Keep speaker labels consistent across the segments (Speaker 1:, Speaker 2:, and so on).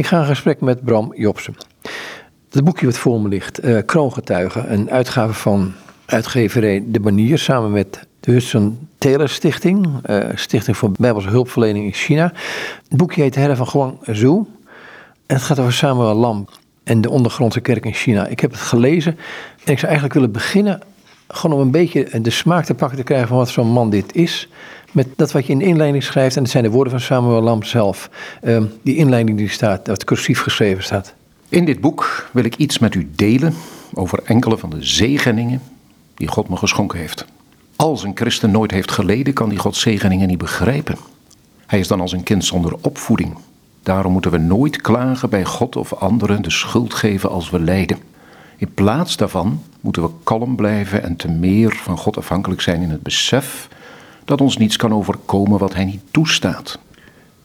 Speaker 1: Ik ga in gesprek met Bram Jobsen. Het boekje wat voor me ligt, uh, Kroongetuigen, een uitgave van uitgeverij De Banier samen met de Hudson Taylor Stichting, uh, Stichting voor Bijbelse Hulpverlening in China. Het boekje heet Herre van Guangzhou en het gaat over Samuel Lam en de ondergrondse kerk in China. Ik heb het gelezen en ik zou eigenlijk willen beginnen gewoon om een beetje de smaak te pakken te krijgen van wat zo'n man dit is. Met dat wat je in de inleiding schrijft, en dat zijn de woorden van Samuel Lam zelf. Uh, die inleiding die staat, dat cursief geschreven staat.
Speaker 2: In dit boek wil ik iets met u delen over enkele van de zegeningen die God me geschonken heeft. Als een christen nooit heeft geleden, kan die Gods zegeningen niet begrijpen. Hij is dan als een kind zonder opvoeding. Daarom moeten we nooit klagen bij God of anderen de schuld geven als we lijden. In plaats daarvan moeten we kalm blijven en te meer van God afhankelijk zijn in het besef dat ons niets kan overkomen wat Hij niet toestaat.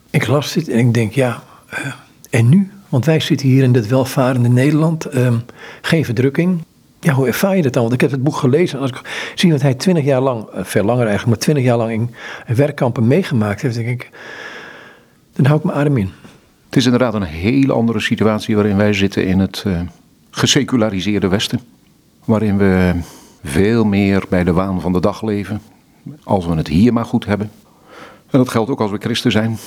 Speaker 1: Ik las dit en ik denk, ja, uh, en nu? Want wij zitten hier in dit welvarende Nederland, uh, geen verdrukking. Ja, hoe ervaar je dat dan? Want ik heb het boek gelezen en als ik zie dat hij twintig jaar lang, uh, veel langer eigenlijk, maar twintig jaar lang in werkkampen meegemaakt heeft, denk ik, dan hou ik mijn adem in.
Speaker 2: Het is inderdaad een hele andere situatie waarin wij zitten in het uh, geseculariseerde Westen. Waarin we veel meer bij de waan van de dag leven. Als we het hier maar goed hebben. En dat geldt ook als we christen zijn.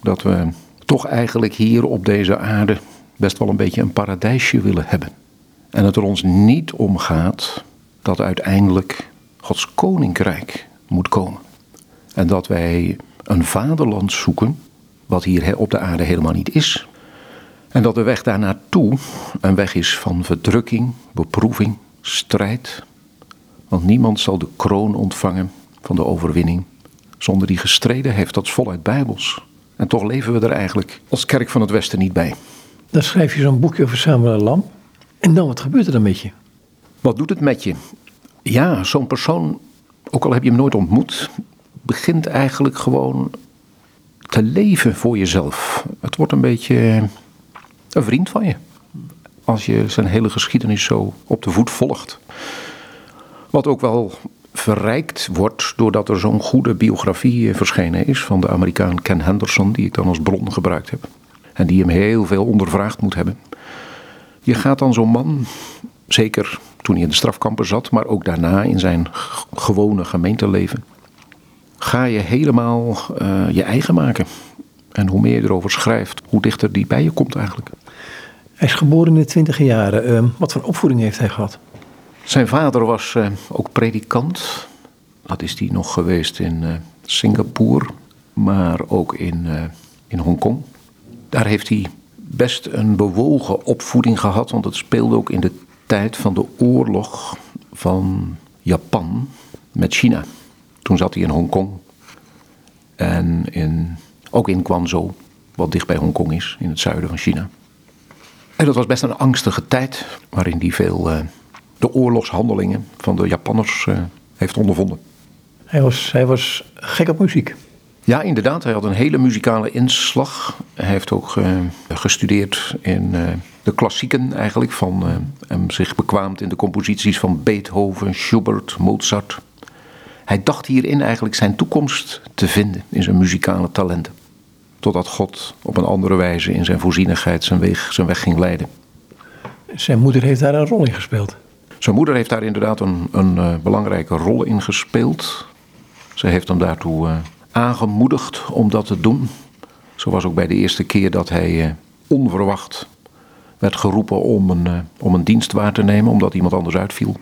Speaker 2: Dat we toch eigenlijk hier op deze aarde best wel een beetje een paradijsje willen hebben. En het er ons niet om gaat dat uiteindelijk Gods koninkrijk moet komen. En dat wij een vaderland zoeken wat hier op de aarde helemaal niet is. En dat de weg daar naartoe een weg is van verdrukking, beproeving, strijd. Want niemand zal de kroon ontvangen van de overwinning zonder die gestreden heeft. Dat is voluit bijbels. En toch leven we er eigenlijk als kerk van het Westen niet bij.
Speaker 1: Dan schrijf je zo'n boekje over Samuel Lam. En dan, wat gebeurt er dan met je?
Speaker 2: Wat doet het met je? Ja, zo'n persoon, ook al heb je hem nooit ontmoet, begint eigenlijk gewoon te leven voor jezelf. Het wordt een beetje een vriend van je. Als je zijn hele geschiedenis zo op de voet volgt. Wat ook wel verrijkt wordt doordat er zo'n goede biografie verschenen is van de Amerikaan Ken Henderson, die ik dan als bron gebruikt heb. En die hem heel veel ondervraagd moet hebben. Je gaat dan zo'n man, zeker toen hij in de strafkampen zat, maar ook daarna in zijn gewone gemeenteleven, ga je helemaal uh, je eigen maken. En hoe meer je erover schrijft, hoe dichter die bij je komt eigenlijk.
Speaker 1: Hij is geboren in de twintige jaren. Uh, wat voor opvoeding heeft hij gehad?
Speaker 2: Zijn vader was uh, ook predikant. Dat is hij nog geweest in Singapore, maar ook in, in Hongkong. Daar heeft hij best een bewogen opvoeding gehad, want het speelde ook in de tijd van de oorlog van Japan met China. Toen zat hij in Hongkong. En in, ook in Guangzhou, wat dicht bij Hongkong is, in het zuiden van China. En dat was best een angstige tijd, waarin hij veel uh, de oorlogshandelingen van de Japanners uh, heeft ondervonden.
Speaker 1: Hij was, hij was gek op muziek.
Speaker 2: Ja, inderdaad. Hij had een hele muzikale inslag. Hij heeft ook uh, gestudeerd in de klassieken eigenlijk. Van, en zich bekwaamd in de composities van Beethoven, Schubert, Mozart. Hij dacht hierin eigenlijk zijn toekomst te vinden in zijn muzikale talenten. Totdat God op een andere wijze in zijn voorzienigheid zijn weg, zijn weg ging leiden.
Speaker 1: Zijn moeder heeft daar een rol in gespeeld.
Speaker 2: Zijn moeder heeft daar inderdaad een, een uh, belangrijke rol in gespeeld. Ze heeft hem daartoe uh, aangemoedigd om dat te doen. Zo was ook bij de eerste keer dat hij uh, onverwacht werd geroepen om een, om een dienst waar te nemen, omdat iemand anders uitviel.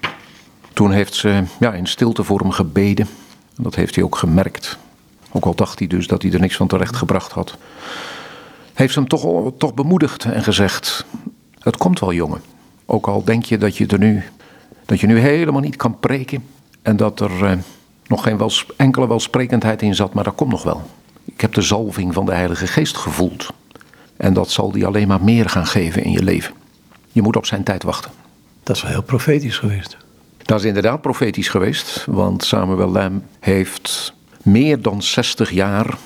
Speaker 2: Toen heeft ze ja, in stilte voor hem gebeden. En dat heeft hij ook gemerkt. Ook al dacht hij dus dat hij er niks van terecht gebracht had. Heeft ze hem toch, toch bemoedigd en gezegd: Het komt wel, jongen. Ook al denk je dat je er nu, dat je nu helemaal niet kan preken. En dat er eh, nog geen wel, enkele welsprekendheid in zat, maar dat komt nog wel. Ik heb de zalving van de Heilige Geest gevoeld. En dat zal die alleen maar meer gaan geven in je leven. Je moet op zijn tijd wachten.
Speaker 1: Dat is wel heel profetisch geweest.
Speaker 2: Dat is inderdaad profetisch geweest, want Samuel Lam heeft meer dan 60 jaar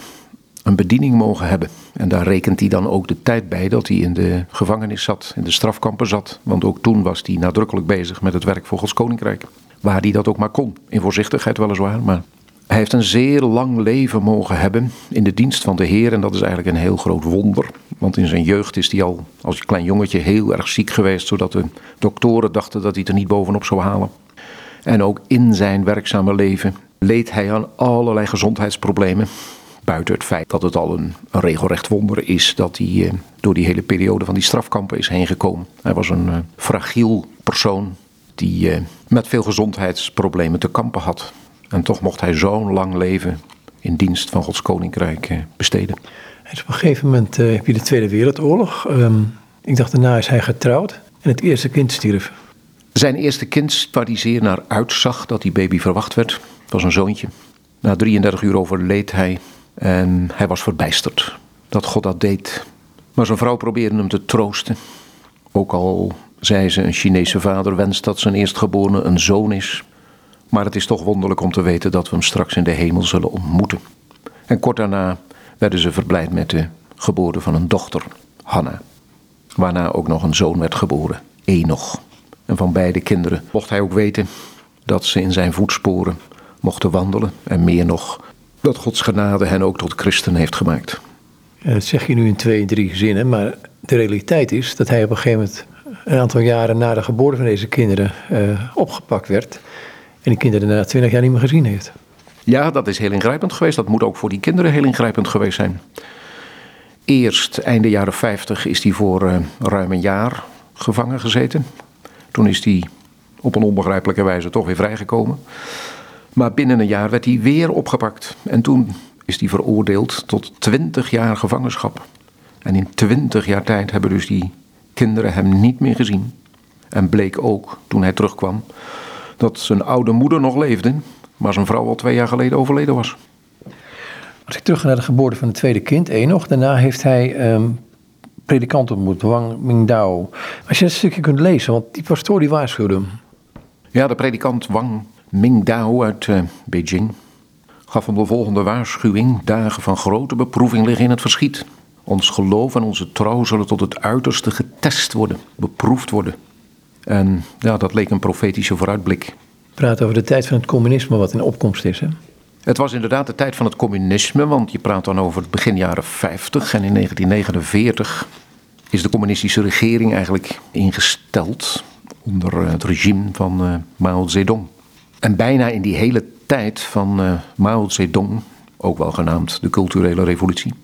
Speaker 2: een bediening mogen hebben. En daar rekent hij dan ook de tijd bij dat hij in de gevangenis zat, in de strafkampen zat. Want ook toen was hij nadrukkelijk bezig met het werk voor Gods Koninkrijk. Waar hij dat ook maar kon, in voorzichtigheid weliswaar, maar Hij heeft een zeer lang leven mogen hebben in de dienst van de Heer. En dat is eigenlijk een heel groot wonder. Want in zijn jeugd is hij al als klein jongetje heel erg ziek geweest. Zodat de doktoren dachten dat hij het er niet bovenop zou halen. En ook in zijn werkzame leven leed hij aan allerlei gezondheidsproblemen. Buiten het feit dat het al een, een regelrecht wonder is dat hij eh, door die hele periode van die strafkampen is heen gekomen. Hij was een eh, fragiel persoon die eh, met veel gezondheidsproblemen te kampen had. En toch mocht hij zo'n lang leven in dienst van Gods koninkrijk besteden.
Speaker 1: En op een gegeven moment heb je de Tweede Wereldoorlog. Ehm, ik dacht daarna is hij getrouwd en het eerste kind stierf.
Speaker 2: Zijn eerste kind, waar hij zeer naar uitzag dat die baby verwacht werd, was een zoontje. Na 33 uur overleed hij en hij was verbijsterd dat God dat deed. Maar zijn vrouw probeerde hem te troosten. Ook al zei ze, een Chinese vader wenst dat zijn eerstgeborene een zoon is. Maar het is toch wonderlijk om te weten dat we hem straks in de hemel zullen ontmoeten. En kort daarna werden ze verblijd met de geboorte van een dochter, Hanna. Waarna ook nog een zoon werd geboren, Enoch. En van beide kinderen mocht hij ook weten dat ze in zijn voetsporen mochten wandelen. En meer nog, dat Gods genade hen ook tot christen heeft gemaakt.
Speaker 1: En dat zeg je nu in twee, drie zinnen, maar de realiteit is dat hij op een gegeven moment, een aantal jaren na de geboorte van deze kinderen, uh, opgepakt werd. En die kinderen na twintig jaar niet meer gezien heeft.
Speaker 2: Ja, dat is heel ingrijpend geweest. Dat moet ook voor die kinderen heel ingrijpend geweest zijn. Eerst, einde jaren 50, is hij voor uh, ruim een jaar gevangen gezeten. Toen is hij op een onbegrijpelijke wijze toch weer vrijgekomen. Maar binnen een jaar werd hij weer opgepakt. En toen is hij veroordeeld tot 20 jaar gevangenschap. En in 20 jaar tijd hebben dus die kinderen hem niet meer gezien. En bleek ook, toen hij terugkwam, dat zijn oude moeder nog leefde, maar zijn vrouw al twee jaar geleden overleden was.
Speaker 1: Als ik terug ga naar de geboorte van het tweede kind, Enoch, daarna heeft hij um, predikant ontmoet, Wang Mingdao. Als je dat stukje kunt lezen, want die pastoor die waarschuwde hem.
Speaker 2: Ja, de predikant Wang Mingdao uit uh, Beijing gaf hem de volgende waarschuwing. Dagen van grote beproeving liggen in het verschiet. Ons geloof en onze trouw zullen tot het uiterste getest worden, beproefd worden. En ja, dat leek een profetische vooruitblik.
Speaker 1: Praat over de tijd van het communisme, wat in opkomst is, hè?
Speaker 2: Het was inderdaad de tijd van het communisme, want je praat dan over het begin jaren 50 en in 1949 is de communistische regering eigenlijk ingesteld onder het regime van uh, Mao Zedong. En bijna in die hele tijd van uh, Mao Zedong, ook wel genaamd de culturele revolutie,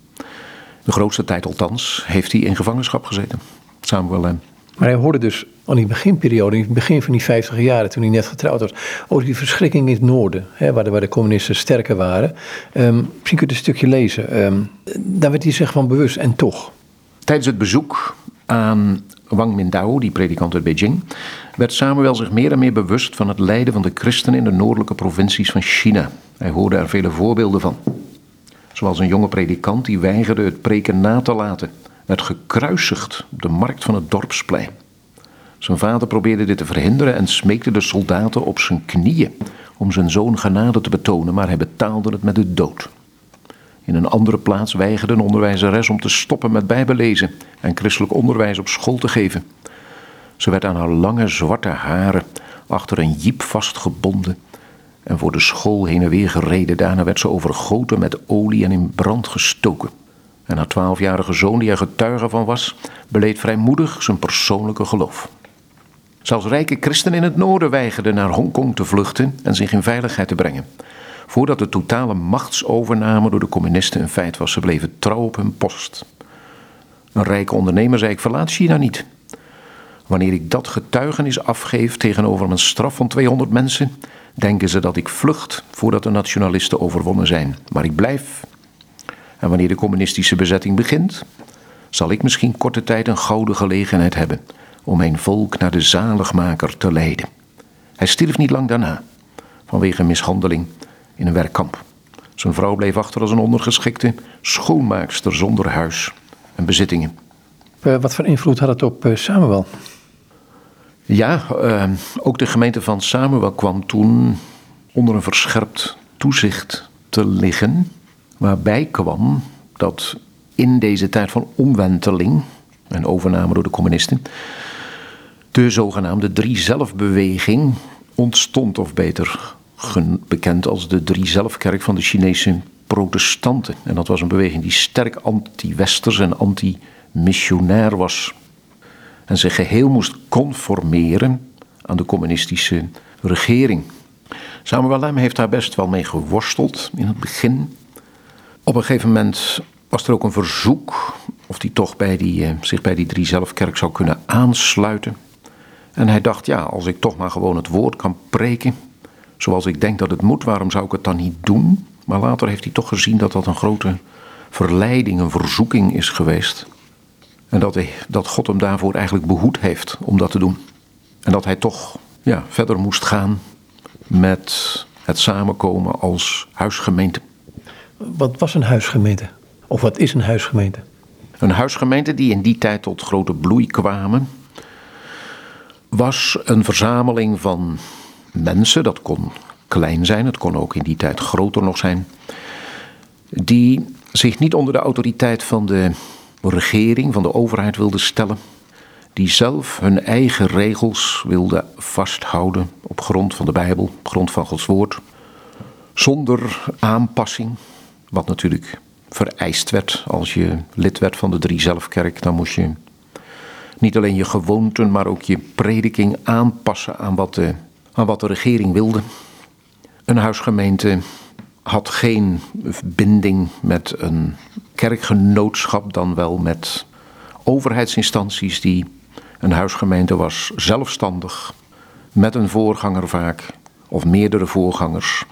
Speaker 2: de grootste tijd althans, heeft hij in gevangenschap gezeten. Samuel M.
Speaker 1: Maar hij hoorde dus al in die beginperiode, in het begin van die 50 jaren, toen hij net getrouwd was, over die verschrikking in het noorden, hè, waar, de, waar de communisten sterker waren. Um, misschien kunt u een stukje lezen. Um, daar werd hij zich van bewust en toch.
Speaker 2: Tijdens het bezoek aan Wang Mindao, die predikant uit Beijing, werd Samuel zich meer en meer bewust van het lijden van de christenen in de noordelijke provincies van China. Hij hoorde er vele voorbeelden van. Zoals een jonge predikant die weigerde het preken na te laten werd gekruisigd op de markt van het dorpsplein. Zijn vader probeerde dit te verhinderen en smeekte de soldaten op zijn knieën om zijn zoon genade te betonen, maar hij betaalde het met de dood. In een andere plaats weigerde een onderwijzeres om te stoppen met bijbellezen en christelijk onderwijs op school te geven. Ze werd aan haar lange zwarte haren achter een jeep vastgebonden en voor de school heen en weer gereden. Daarna werd ze overgoten met olie en in brand gestoken. En haar twaalfjarige zoon, die er getuige van was, beleed vrijmoedig zijn persoonlijke geloof. Zelfs rijke christenen in het noorden weigerden naar Hongkong te vluchten en zich in veiligheid te brengen. Voordat de totale machtsovername door de communisten een feit was, ze bleven trouw op hun post. Een rijke ondernemer zei: Ik verlaat China niet. Wanneer ik dat getuigenis afgeef tegenover een straf van 200 mensen, denken ze dat ik vlucht voordat de nationalisten overwonnen zijn. Maar ik blijf en wanneer de communistische bezetting begint, zal ik misschien korte tijd een gouden gelegenheid hebben om mijn volk naar de zaligmaker te leiden. Hij stierf niet lang daarna, vanwege mishandeling in een werkkamp. Zijn vrouw bleef achter als een ondergeschikte schoonmaakster zonder huis en bezittingen.
Speaker 1: Uh, wat voor invloed had het op uh, Samuel?
Speaker 2: Ja, uh, ook de gemeente van Samuel kwam toen onder een verscherpt toezicht te liggen. Waarbij kwam dat in deze tijd van omwenteling en overname door de communisten, de zogenaamde drie-zelfbeweging ontstond, of beter bekend als de Drie Zelfkerk van de Chinese protestanten. En dat was een beweging die sterk anti-westers en anti-missionair was. En zich geheel moest conformeren aan de communistische regering. Samuel Lem heeft daar best wel mee geworsteld in het begin. Op een gegeven moment was er ook een verzoek of hij toch bij die, eh, zich bij die drie zelfkerk zou kunnen aansluiten. En hij dacht, ja, als ik toch maar gewoon het woord kan preken, zoals ik denk dat het moet, waarom zou ik het dan niet doen? Maar later heeft hij toch gezien dat dat een grote verleiding, een verzoeking is geweest. En dat, hij, dat God hem daarvoor eigenlijk behoed heeft om dat te doen. En dat hij toch ja, verder moest gaan met het samenkomen als huisgemeente.
Speaker 1: Wat was een huisgemeente? Of wat is een huisgemeente?
Speaker 2: Een huisgemeente die in die tijd tot grote bloei kwamen, was een verzameling van mensen, dat kon klein zijn, het kon ook in die tijd groter nog zijn, die zich niet onder de autoriteit van de regering, van de overheid wilden stellen, die zelf hun eigen regels wilden vasthouden op grond van de Bijbel, op grond van Gods woord, zonder aanpassing, wat natuurlijk vereist werd. Als je lid werd van de Drie Zelfkerk, dan moest je niet alleen je gewoonten, maar ook je prediking aanpassen aan wat de, aan wat de regering wilde. Een huisgemeente had geen binding met een kerkgenootschap, dan wel met overheidsinstanties die een huisgemeente was zelfstandig, met een voorganger vaak, of meerdere voorgangers.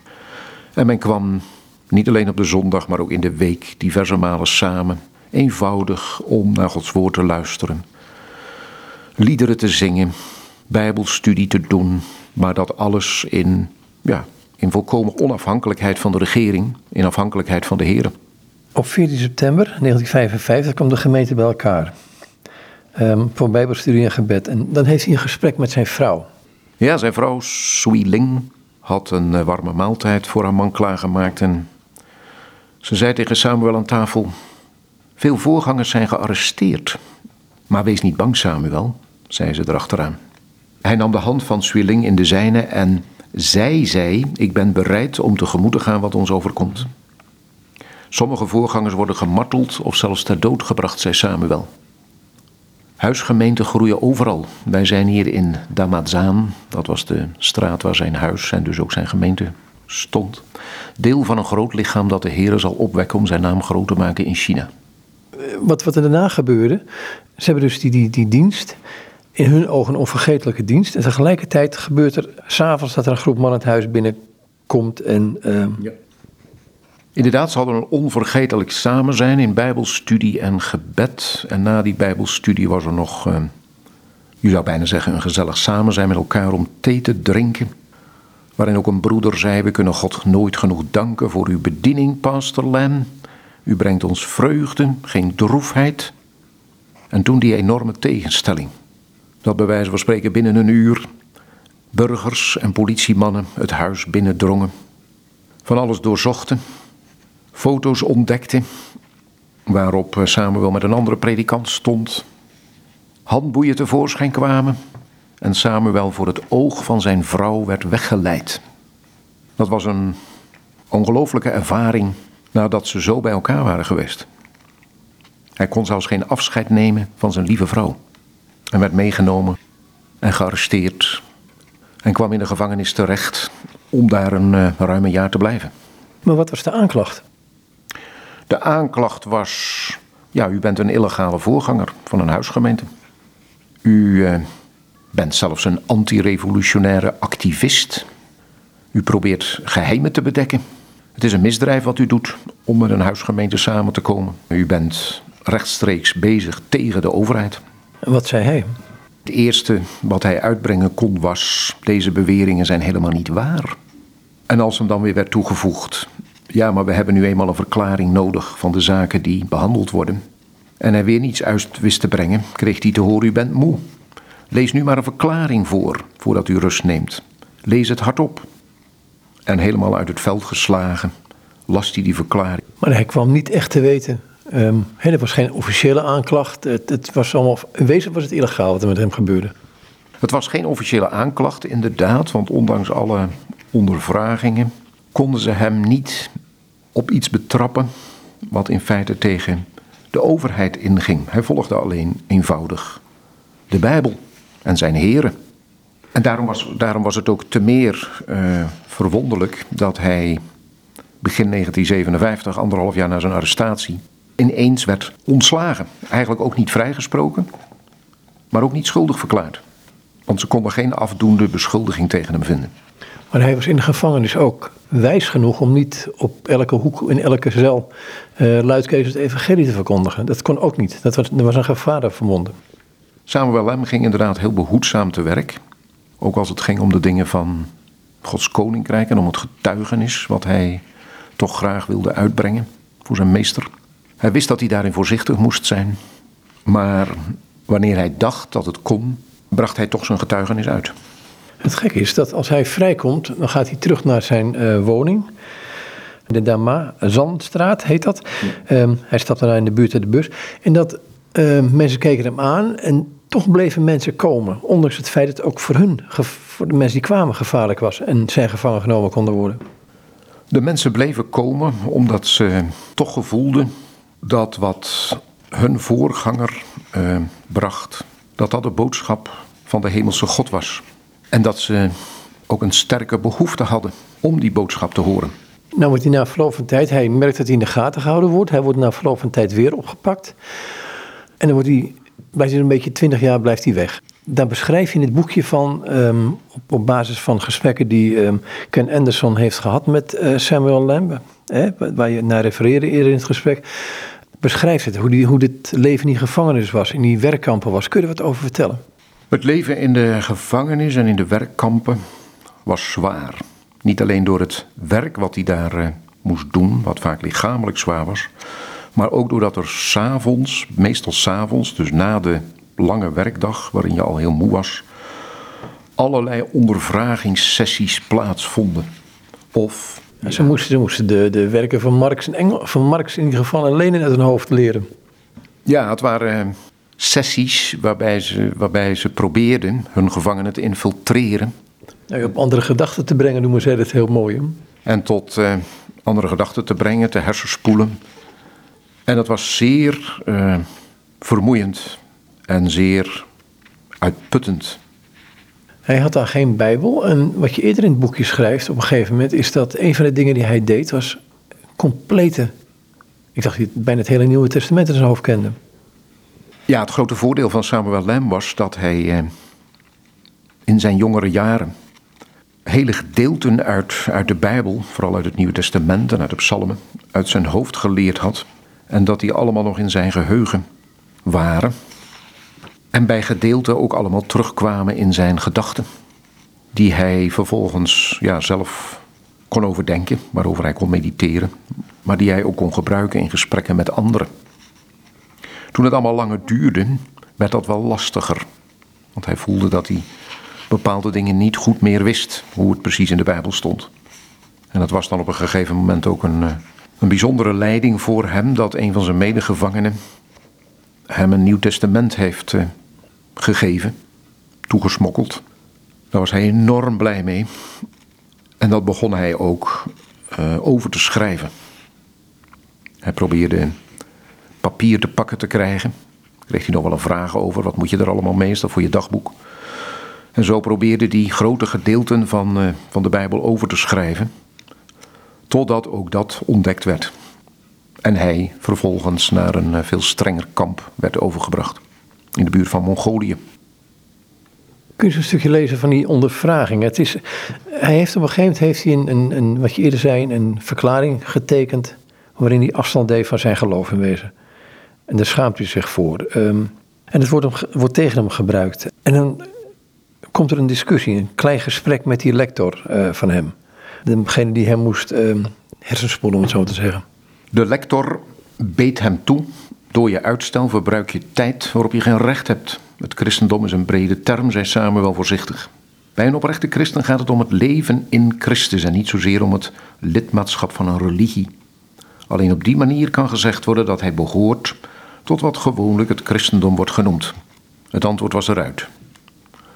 Speaker 2: En men kwam niet alleen op de zondag, maar ook in de week diverse malen samen, eenvoudig om naar Gods woord te luisteren, liederen te zingen, bijbelstudie te doen, maar dat alles in, ja, in volkomen onafhankelijkheid van de regering, in afhankelijkheid van de heren.
Speaker 1: Op 14 september 1955 kwam de gemeente bij elkaar um, voor bijbelstudie en gebed. En dan heeft hij een gesprek met zijn vrouw.
Speaker 2: Ja, zijn vrouw Sui Ling had een eh, warme maaltijd voor haar man klaargemaakt en ze zei tegen Samuel aan tafel: Veel voorgangers zijn gearresteerd. Maar wees niet bang, Samuel, zei ze erachteraan. Hij nam de hand van Swilling in de zijne en zij zei: Ik ben bereid om tegemoet te gaan wat ons overkomt. Sommige voorgangers worden gemarteld of zelfs ter dood gebracht, zei Samuel. Huisgemeenten groeien overal. Wij zijn hier in Damadzaan, dat was de straat waar zijn huis en dus ook zijn gemeente stond. Deel van een groot lichaam dat de Heer zal opwekken om zijn naam groot te maken in China.
Speaker 1: Wat, wat er daarna gebeurde, ze hebben dus die, die, die dienst, in hun ogen een onvergetelijke dienst. En tegelijkertijd gebeurt er s'avonds dat er een groep mannen het huis binnenkomt en... Uh... Ja.
Speaker 2: Inderdaad, ze hadden een onvergetelijk samen zijn in bijbelstudie en gebed. En na die bijbelstudie was er nog, uh, je zou bijna zeggen, een gezellig samen zijn met elkaar om thee te drinken. Waarin ook een broeder zei: We kunnen God nooit genoeg danken voor uw bediening, Pastor Len. U brengt ons vreugde, geen droefheid. En toen die enorme tegenstelling. Dat bij wijze van spreken binnen een uur burgers en politiemannen het huis binnendrongen. Van alles doorzochten. Foto's ontdekten. Waarop eh, Samuel met een andere predikant stond. Handboeien tevoorschijn kwamen en Samuel voor het oog van zijn vrouw werd weggeleid. Dat was een ongelooflijke ervaring nadat ze zo bij elkaar waren geweest. Hij kon zelfs geen afscheid nemen van zijn lieve vrouw. En werd meegenomen en gearresteerd. En kwam in de gevangenis terecht om daar een uh, ruim een jaar te blijven.
Speaker 1: Maar wat was de aanklacht?
Speaker 2: De aanklacht was: ja, u bent een illegale voorganger van een huisgemeente. U uh, bent zelfs een antirevolutionaire activist. U probeert geheimen te bedekken. Het is een misdrijf wat u doet om met een huisgemeente samen te komen. U bent rechtstreeks bezig tegen de overheid.
Speaker 1: Wat zei hij?
Speaker 2: Het eerste wat hij uitbrengen kon was: deze beweringen zijn helemaal niet waar. En als hem dan weer werd toegevoegd: ja, maar we hebben nu eenmaal een verklaring nodig van de zaken die behandeld worden. En hij weer niets uit wist te brengen, kreeg hij te horen: u bent moe. Lees nu maar een verklaring voor, voordat u rust neemt. Lees het hardop. En helemaal uit het veld geslagen, las hij die verklaring.
Speaker 1: Maar hij kwam niet echt te weten. Um, er was geen officiële aanklacht. Het, het, was allemaal, in wezen was het illegaal wat er met hem gebeurde.
Speaker 2: Het was geen officiële aanklacht, inderdaad. Want ondanks alle ondervragingen konden ze hem niet op iets betrappen wat in feite tegen de overheid inging. Hij volgde alleen eenvoudig de Bijbel en zijn heren. En daarom was, daarom was het ook te meer uh, verwonderlijk dat hij begin 1957, anderhalf jaar na zijn arrestatie, ineens werd ontslagen. Eigenlijk ook niet vrijgesproken, maar ook niet schuldig verklaard. Want ze konden geen afdoende beschuldiging tegen hem vinden.
Speaker 1: Maar hij was in de gevangenis ook wijs genoeg om niet op elke hoek, in elke cel, uh, luidkeels het evangelie te verkondigen. Dat kon ook niet. Dat was, er was een gevaar verbonden.
Speaker 2: Samuel Lem ging inderdaad heel behoedzaam te werk. Ook als het ging om de dingen van Gods koninkrijk en om het getuigenis wat hij toch graag wilde uitbrengen voor zijn meester. Hij wist dat hij daarin voorzichtig moest zijn. Maar wanneer hij dacht dat het kon, bracht hij toch zijn getuigenis uit.
Speaker 1: Het gekke is dat als hij vrijkomt, dan gaat hij terug naar zijn uh, woning. De Dama Zandstraat heet dat. Um, hij stapt daarna in de buurt uit de bus. En dat uh, mensen keken hem aan en toch bleven mensen komen. Ondanks het feit dat het ook voor hun, voor de mensen die kwamen, gevaarlijk was. En zij gevangen genomen konden worden.
Speaker 2: De mensen bleven komen omdat ze toch gevoelden dat wat hun voorganger uh, bracht, dat dat de boodschap van de hemelse God was. En dat ze ook een sterke behoefte hadden om die boodschap te horen.
Speaker 1: Nou wordt hij na verloop van tijd, hij merkt dat hij in de gaten gehouden wordt. Hij wordt na verloop van tijd weer opgepakt. En dan wordt hij, blijft hij een beetje twintig jaar blijft hij weg. Daar beschrijf je in het boekje van, um, op, basis van gesprekken die um, Ken Anderson heeft gehad met uh, Samuel Lamb, hè, waar je naar refereerde eerder in het gesprek, beschrijft het, hoe, die, hoe dit leven in die gevangenis was, in die werkkampen was. Kun je wat over vertellen?
Speaker 2: Het leven in de gevangenis en in de werkkampen was zwaar. Niet alleen door het werk wat hij daar uh, moest doen, wat vaak lichamelijk zwaar was, maar ook doordat er s'avonds, meestal s'avonds, dus na de lange werkdag, waarin je al heel moe was, allerlei ondervragingssessies plaatsvonden. Of.
Speaker 1: Ja, ze moesten, ze moesten de, de werken van Marx, en Engel, van Marx in ieder geval en Lenin uit hun hoofd leren.
Speaker 2: Ja, het waren eh, sessies waarbij ze, waarbij ze probeerden hun gevangenen te infiltreren.
Speaker 1: Nou, op andere gedachten te brengen noemen zij dat heel mooi. Hè?
Speaker 2: En tot uh, andere gedachten te brengen, te hersenspoelen. En dat was zeer uh, vermoeiend en zeer uitputtend.
Speaker 1: Hij had daar geen Bijbel. En wat je eerder in het boekje schrijft op een gegeven moment, is dat een van de dingen die hij deed was complete. Ik dacht dat hij bijna het hele Nieuwe Testament in zijn hoofd kende.
Speaker 2: Ja, het grote voordeel van Samuel Lam was dat hij eh, in zijn jongere jaren hele gedeelten uit, uit de Bijbel, vooral uit het Nieuwe Testament en uit de Psalmen, uit zijn hoofd geleerd had. En dat die allemaal nog in zijn geheugen waren. En bij gedeelte ook allemaal terugkwamen in zijn gedachten. Die hij vervolgens ja, zelf kon overdenken, waarover hij kon mediteren. Maar die hij ook kon gebruiken in gesprekken met anderen. Toen het allemaal langer duurde, werd dat wel lastiger. Want hij voelde dat hij bepaalde dingen niet goed meer wist, hoe het precies in de Bijbel stond. En dat was dan op een gegeven moment ook een, eh, een bijzondere leiding voor hem dat een van zijn medegevangenen hem een Nieuw Testament heeft uh, gegeven, toegesmokkeld. Daar was hij enorm blij mee. En dat begon hij ook uh, over te schrijven. Hij probeerde papier te pakken te krijgen. Kreeg hij nog wel een vraag over, wat moet je er allemaal mee, is dat voor je dagboek? En zo probeerde hij grote gedeelten van, uh, van de Bijbel over te schrijven. Totdat ook dat ontdekt werd. En hij vervolgens naar een uh, veel strenger kamp werd overgebracht. In de buurt van Mongolië.
Speaker 1: Kun je een stukje lezen van die ondervraging? Het is, hij heeft op een gegeven moment heeft hij een, een, een, wat je eerder zei, een verklaring getekend. waarin hij afstand deed van zijn geloof in wezen. En daar schaamt hij zich voor. Um, en het wordt, hem, wordt, tegen hem gebruikt. En dan komt er een discussie, een klein gesprek met die lector uh, van hem. Degene die hem moest uh, hersenspoelen, om het zo te zeggen.
Speaker 2: De lector beet hem toe. Door je uitstel verbruik je tijd waarop je geen recht hebt. Het christendom is een brede term, zei Samuel voorzichtig. Bij een oprechte christen gaat het om het leven in Christus en niet zozeer om het lidmaatschap van een religie. Alleen op die manier kan gezegd worden dat hij behoort tot wat gewoonlijk het christendom wordt genoemd. Het antwoord was eruit.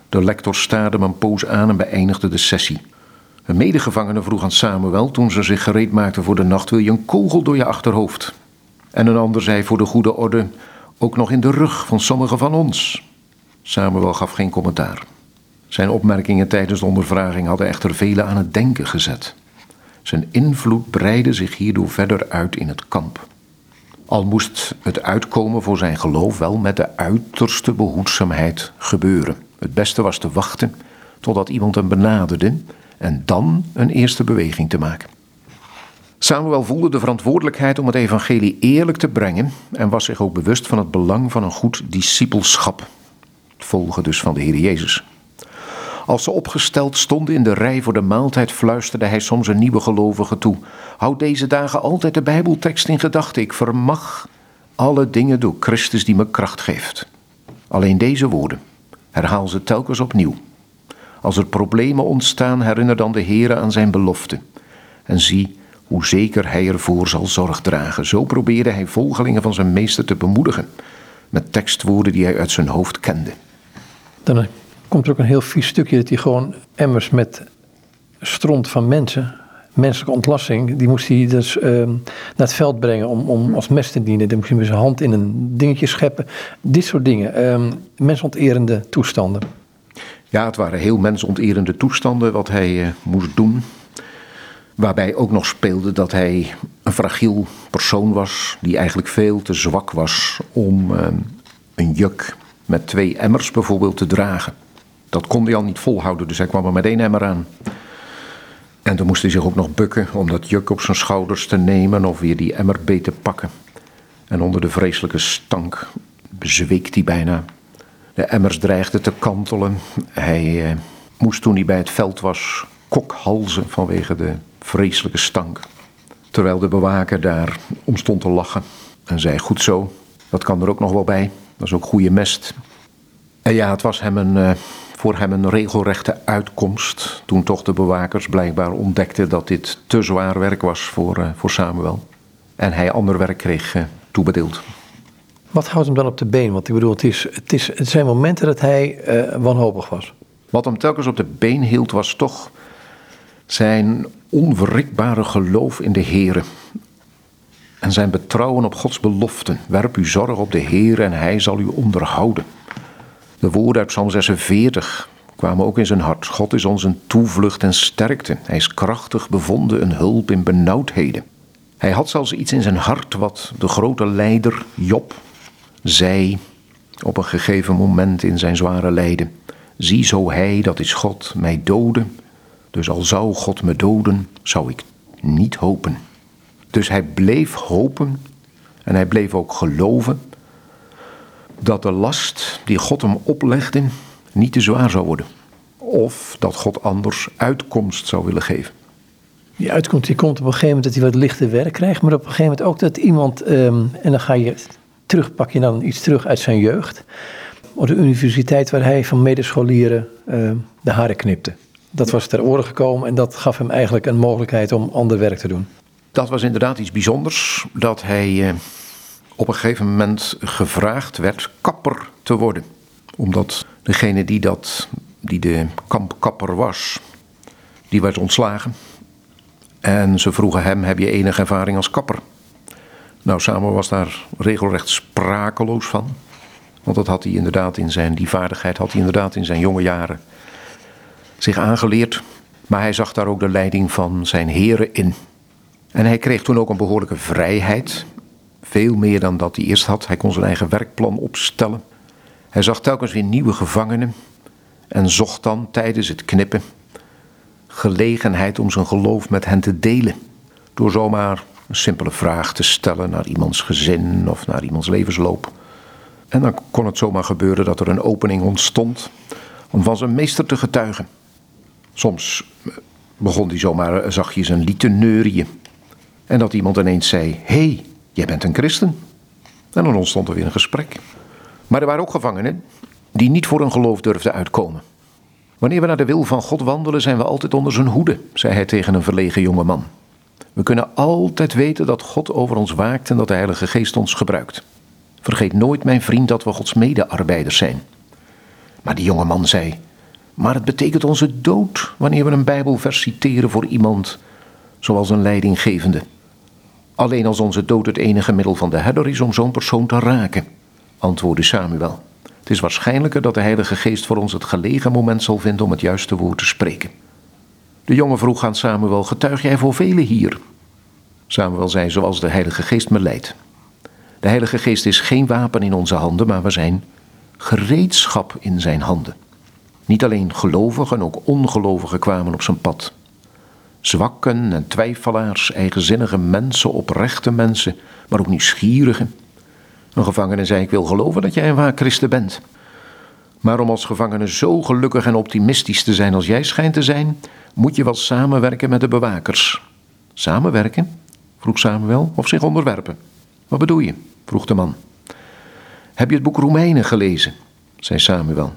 Speaker 2: De lector staarde hem een poos aan en beëindigde de sessie. Een medegevangene vroeg aan Samuel toen ze zich gereed maakten voor de nacht: Wil je een kogel door je achterhoofd? En een ander zei voor de goede orde: Ook nog in de rug van sommigen van ons. Samuel gaf geen commentaar. Zijn opmerkingen tijdens de ondervraging hadden echter velen aan het denken gezet. Zijn invloed breidde zich hierdoor verder uit in het kamp. Al moest het uitkomen voor zijn geloof wel met de uiterste behoedzaamheid gebeuren. Het beste was te wachten totdat iemand hem benaderde en dan een eerste beweging te maken. Samuel voelde de verantwoordelijkheid om het evangelie eerlijk te brengen en was zich ook bewust van het belang van een goed discipelschap. Het volgen dus van de Heer Jezus. Als ze opgesteld stonden in de rij voor de maaltijd, fluisterde hij soms een nieuwe gelovige toe. Houd deze dagen altijd de Bijbeltekst in gedachten. Ik vermag alle dingen door Christus die me kracht geeft. Alleen deze woorden. Herhaal ze telkens opnieuw. Als er problemen ontstaan, herinner dan de Heer aan zijn belofte. En zie hoe zeker hij ervoor zal zorg dragen. Zo probeerde hij volgelingen van zijn meester te bemoedigen. Met tekstwoorden die hij uit zijn hoofd kende.
Speaker 1: Dan komt er ook een heel vies stukje dat hij gewoon emmers met stront van mensen, menselijke ontlasting, die moest hij dus uh, naar het veld brengen om, om als mes te dienen. Dan moest hij met zijn hand in een dingetje scheppen. Dit soort dingen. Um, mensonterende toestanden.
Speaker 2: Ja, het waren heel mensonterende toestanden wat hij uh, moest doen. Waarbij ook nog speelde dat hij een fragiel persoon was, die eigenlijk veel te zwak was om uh, een juk met twee emmers bijvoorbeeld te dragen. Dat kon hij al niet volhouden, dus hij kwam er met één emmer aan. En toen moest hij zich ook nog bukken om dat juk op zijn schouders te nemen of weer die emmer beet te pakken. En onder de vreselijke stank bezweek hij bijna. De emmers dreigden te kantelen. Hij eh, moest toen hij bij het veld was kokhalzen vanwege de vreselijke stank. Terwijl de bewaker daar om stond te lachen en zei: Goed zo, dat kan er ook nog wel bij. Dat is ook goede mest. En ja, het was hem een, uh, voor hem een regelrechte uitkomst. Toen toch de bewakers blijkbaar ontdekten dat dit te zwaar werk was voor, uh, voor Samuel. En hij ander werk kreeg uh, toebedeeld.
Speaker 1: Wat houdt hem dan op de been? Want ik bedoel, het, is, het, is, het zijn momenten dat hij wanhopig was.
Speaker 2: Wat hem telkens op de been hield was toch zijn onverrikbare geloof in de Here. En zijn betrouwen op Gods beloften. Werp uw zorg op de Heer en hij zal u onderhouden. De woorden uit Psalm 46 kwamen ook in zijn hart. God is ons een toevlucht en sterkte. Hij is krachtig bevonden, een hulp in benauwdheden. Hij had zelfs iets in zijn hart wat de grote leider Job zei op een gegeven moment in zijn zware lijden. Zie zo hij, dat is God, mij doden. Dus al zou God me doden, zou ik niet hopen. Dus hij bleef hopen en hij bleef ook geloven dat de last die God hem oplegde niet te zwaar zou worden. Of dat God anders uitkomst zou willen geven.
Speaker 1: Die uitkomst die komt op een gegeven moment dat hij wat lichter werk krijgt, maar op een gegeven moment ook dat iemand, um, en dan ga je terug, pak je dan iets terug uit zijn jeugd, op de universiteit waar hij van medescholieren um, de haren knipte. Dat was ter oren gekomen en dat gaf hem eigenlijk een mogelijkheid om ander werk te doen.
Speaker 2: Dat was inderdaad iets bijzonders, dat hij uh, op een gegeven moment gevraagd werd kapper te worden. Omdat degene die, dat, die de kampkapper was, die werd ontslagen. En ze vroegen hem, heb je enige ervaring als kapper? Nou, Samuel was daar regelrecht sprakeloos van. Want dat had hij inderdaad in zijn, die vaardigheid had hij inderdaad in zijn jonge jaren zich aangeleerd. Maar hij zag daar ook de leiding van zijn heren in. En hij kreeg toen ook een behoorlijke vrijheid. Veel meer dan dat hij eerst had. Hij kon zijn eigen werkplan opstellen. Hij zag telkens weer nieuwe gevangenen en zocht dan tijdens het knippen gelegenheid om zijn geloof met hen te delen. Door zomaar een simpele vraag te stellen naar iemands gezin of naar iemands levensloop. En dan kon het zomaar gebeuren dat er een opening ontstond om van zijn meester te getuigen. Soms begon hij zomaar zachtjes een lied te neurien. En dat iemand ineens zei: Hé, hey, jij bent een christen. En dan ontstond er weer een gesprek. Maar er waren ook gevangenen die niet voor hun geloof durfden uitkomen. Wanneer we naar de wil van God wandelen, zijn we altijd onder zijn hoede, zei hij tegen een verlegen jonge man. We kunnen altijd weten dat God over ons waakt en dat de Heilige Geest ons gebruikt. Vergeet nooit, mijn vriend, dat we Gods medearbeiders zijn. Maar die jonge man zei: Maar het betekent onze dood wanneer we een Bijbelvers citeren voor iemand, zoals een leidinggevende. Alleen als onze dood het enige middel van de herder is om zo'n persoon te raken, antwoordde Samuel. Het is waarschijnlijker dat de Heilige Geest voor ons het gelegen moment zal vinden om het juiste woord te spreken. De jongen vroeg aan Samuel: Getuig jij voor velen hier? Samuel zei: Zoals de Heilige Geest me leidt. De Heilige Geest is geen wapen in onze handen, maar we zijn gereedschap in zijn handen. Niet alleen gelovigen, ook ongelovigen kwamen op zijn pad. Zwakken en twijfelaars, eigenzinnige mensen, oprechte mensen, maar ook nieuwsgierigen. Een gevangene zei: Ik wil geloven dat jij een waar christen bent. Maar om als gevangene zo gelukkig en optimistisch te zijn als jij schijnt te zijn, moet je wel samenwerken met de bewakers. Samenwerken? vroeg Samuel, of zich onderwerpen. Wat bedoel je? vroeg de man. Heb je het boek Romeinen gelezen? zei Samuel.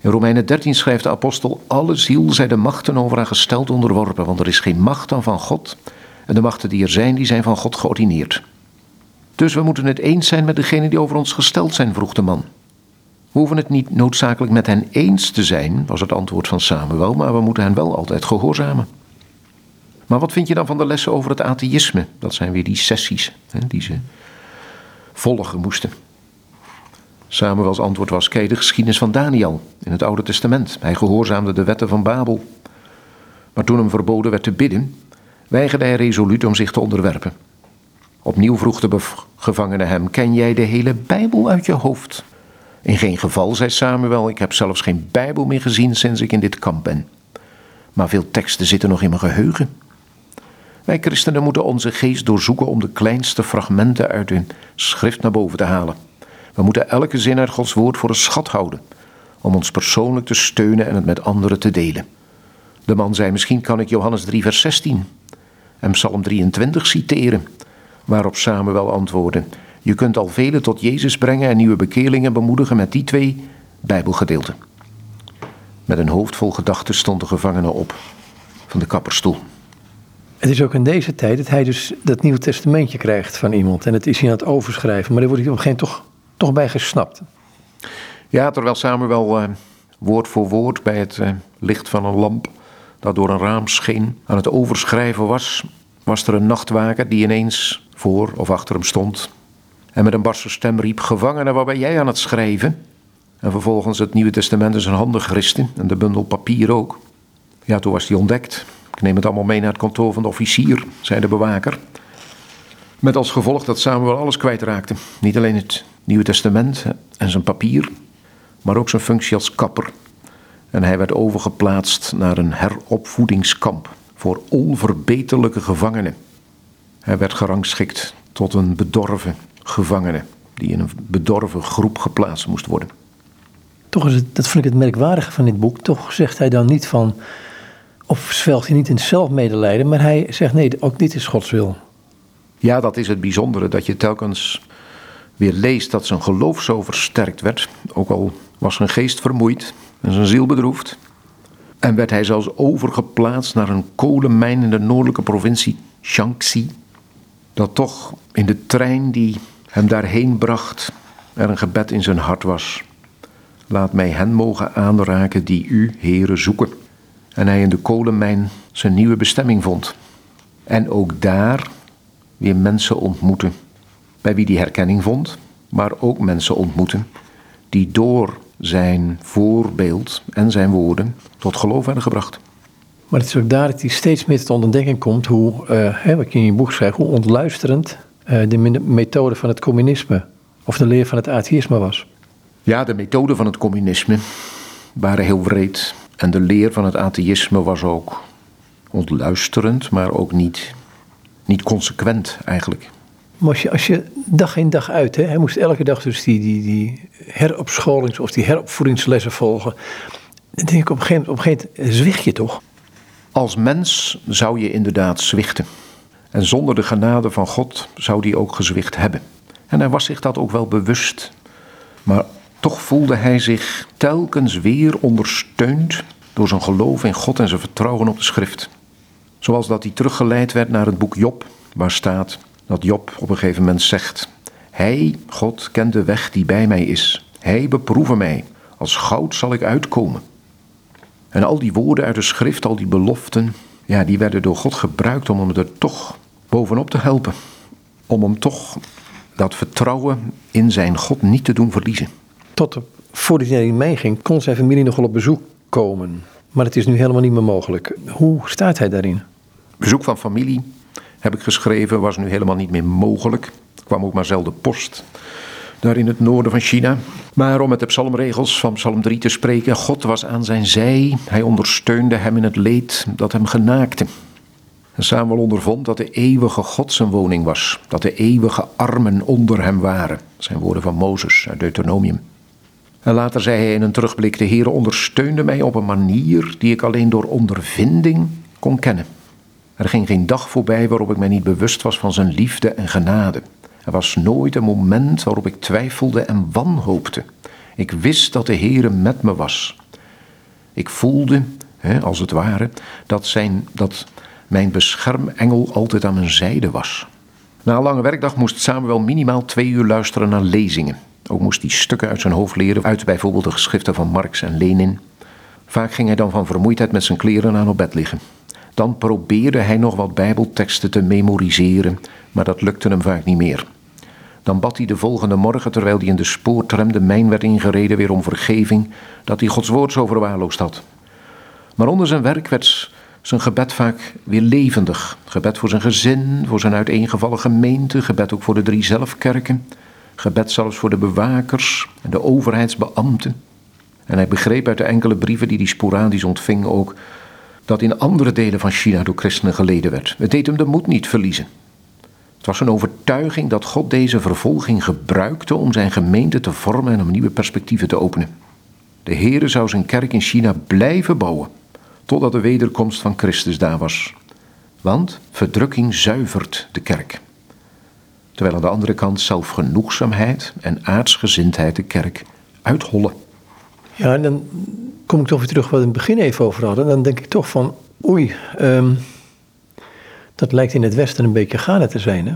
Speaker 2: In Romeinen 13 schrijft de apostel: Alle ziel zij de machten over haar gesteld onderworpen, want er is geen macht dan van God. En de machten die er zijn, die zijn van God geordineerd. Dus we moeten het eens zijn met degenen die over ons gesteld zijn, vroeg de man. We hoeven het niet noodzakelijk met hen eens te zijn, was het antwoord van Samuel, maar we moeten hen wel altijd gehoorzamen. Maar wat vind je dan van de lessen over het atheïsme? Dat zijn weer die sessies hè, die ze volgen moesten. Samuels antwoord was: Kijk de geschiedenis van Daniel in het Oude Testament. Hij gehoorzaamde de wetten van Babel. Maar toen hem verboden werd te bidden, weigerde hij resoluut om zich te onderwerpen. Opnieuw vroeg de gevangene hem: Ken jij de hele Bijbel uit je hoofd? In geen geval, zei Samuel, ik heb zelfs geen Bijbel meer gezien sinds ik in dit kamp ben. Maar veel teksten zitten nog in mijn geheugen. Wij christenen moeten onze geest doorzoeken om de kleinste fragmenten uit de schrift naar boven te halen. We moeten elke zin uit Gods woord voor een schat houden, om ons persoonlijk te steunen en het met anderen te delen. De man zei: Misschien kan ik Johannes 3, vers 16 en Psalm 23 citeren, waarop Samuel antwoordde: Je kunt al velen tot Jezus brengen en nieuwe bekeerlingen bemoedigen met die twee Bijbelgedeelten. Met een hoofd vol gedachten stond de gevangene op van de kapperstoel.
Speaker 1: Het is ook in deze tijd dat hij dus dat Nieuwe Testamentje krijgt van iemand. En het is hij aan het overschrijven. Maar daar wordt hij op een gegeven toch toch bij gesnapt.
Speaker 2: Ja, terwijl Samuel uh, woord voor woord bij het uh, licht van een lamp dat door een raam scheen aan het overschrijven was, was er een nachtwaker die ineens voor of achter hem stond en met een barse stem riep: Gevangene, waar ben jij aan het schrijven? En vervolgens het Nieuwe Testament in zijn handen gristen en de bundel papier ook. Ja, toen was hij ontdekt. Ik neem het allemaal mee naar het kantoor van de officier, zei de bewaker. Met als gevolg dat Samuel alles kwijtraakte. Niet alleen het Nieuwe Testament en zijn papier, maar ook zijn functie als kapper. En hij werd overgeplaatst naar een heropvoedingskamp voor onverbeterlijke gevangenen. Hij werd gerangschikt tot een bedorven gevangene, die in een bedorven groep geplaatst moest worden.
Speaker 1: Toch is het, dat vind ik het merkwaardige van dit boek, toch zegt hij dan niet van, of zwelgt hij niet in zelfmedelijden, maar hij zegt nee, ook niet is Gods wil.
Speaker 2: Ja, dat is het bijzondere, dat je telkens weer leest dat zijn geloof zo versterkt werd, ook al was zijn geest vermoeid en zijn ziel bedroefd. En werd hij zelfs overgeplaatst naar een kolenmijn in de noordelijke provincie Shaanxi. Dat toch in de trein die hem daarheen bracht, er een gebed in zijn hart was. Laat mij hen mogen aanraken die u, heren, zoeken. En hij in de kolenmijn zijn nieuwe bestemming vond. En ook daar weer mensen ontmoeten bij wie die herkenning vond, maar ook mensen ontmoeten die door zijn voorbeeld en zijn woorden tot geloof werden gebracht.
Speaker 1: Maar het is ook daar dat hij steeds meer tot ontdekking komt hoe, uh, hè, wat je in je boek schrijft, hoe ontluisterend uh, de methode van het communisme of de leer van het atheïsme was.
Speaker 2: Ja, de methode van het communisme waren heel wreed. En de leer van het atheïsme was ook ontluisterend, maar ook niet, niet consequent eigenlijk.
Speaker 1: Maar als je, als je dag in dag uit, hè, hij moest elke dag dus die, die, die heropscholings- of die heropvoedingslessen volgen. Dan denk ik op een gegeven moment, zwicht je toch?
Speaker 2: Als mens zou je inderdaad zwichten. En zonder de genade van God zou die ook gezwicht hebben. En hij was zich dat ook wel bewust. Maar toch voelde hij zich telkens weer ondersteund door zijn geloof in God en zijn vertrouwen op de schrift. Zoals dat hij teruggeleid werd naar het boek Job, waar staat: dat Job op een gegeven moment zegt: Hij, God, kent de weg die bij mij is. Hij beproeve mij. Als goud zal ik uitkomen. En al die woorden uit de schrift, al die beloften, ja, die werden door God gebruikt om hem er toch bovenop te helpen. Om hem toch dat vertrouwen in zijn God niet te doen verliezen.
Speaker 1: Tot voordat hij meeging, kon zijn familie nog wel op bezoek komen. Maar het is nu helemaal niet meer mogelijk. Hoe staat hij daarin?
Speaker 2: Bezoek van familie, heb ik geschreven, was nu helemaal niet meer mogelijk. Er kwam ook maar zelden post daar in het noorden van China. Maar om met de psalmregels van Psalm 3 te spreken, God was aan zijn zij, hij ondersteunde hem in het leed dat hem genaakte. En Samuel ondervond dat de eeuwige God zijn woning was, dat de eeuwige armen onder hem waren. zijn woorden van Mozes uit Deuteronomium. En later zei hij in een terugblik, de Heer ondersteunde mij op een manier die ik alleen door ondervinding kon kennen. Er ging geen dag voorbij waarop ik mij niet bewust was van zijn liefde en genade. Er was nooit een moment waarop ik twijfelde en wanhoopte. Ik wist dat de Heere met me was. Ik voelde, hè, als het ware, dat, zijn, dat mijn beschermengel altijd aan mijn zijde was. Na een lange werkdag moest Samuel minimaal twee uur luisteren naar lezingen. Ook moest hij stukken uit zijn hoofd leren, uit bijvoorbeeld de geschriften van Marx en Lenin. Vaak ging hij dan van vermoeidheid met zijn kleren aan op bed liggen. Dan probeerde hij nog wat Bijbelteksten te memoriseren, maar dat lukte hem vaak niet meer. Dan bad hij de volgende morgen, terwijl hij in de spoortram de mijn werd ingereden, weer om vergeving, dat hij Gods woord zo verwaarloosd had. Maar onder zijn werk werd zijn gebed vaak weer levendig. Gebed voor zijn gezin, voor zijn uiteengevallen gemeente, gebed ook voor de drie zelfkerken, gebed zelfs voor de bewakers en de overheidsbeambten. En hij begreep uit de enkele brieven die hij sporadisch ontving ook dat in andere delen van China door christenen geleden werd. Het deed hem de moed niet verliezen. Het was een overtuiging dat God deze vervolging gebruikte om zijn gemeente te vormen en om nieuwe perspectieven te openen. De Heere zou zijn kerk in China blijven bouwen, totdat de wederkomst van Christus daar was. Want verdrukking zuivert de kerk. Terwijl aan de andere kant zelfgenoegzaamheid en aardsgezindheid de kerk uithollen.
Speaker 1: Ja, en dan kom ik toch weer terug wat we in het begin even over hadden. Dan denk ik toch van, oei, um, dat lijkt in het Westen een beetje gaande te zijn. Hè?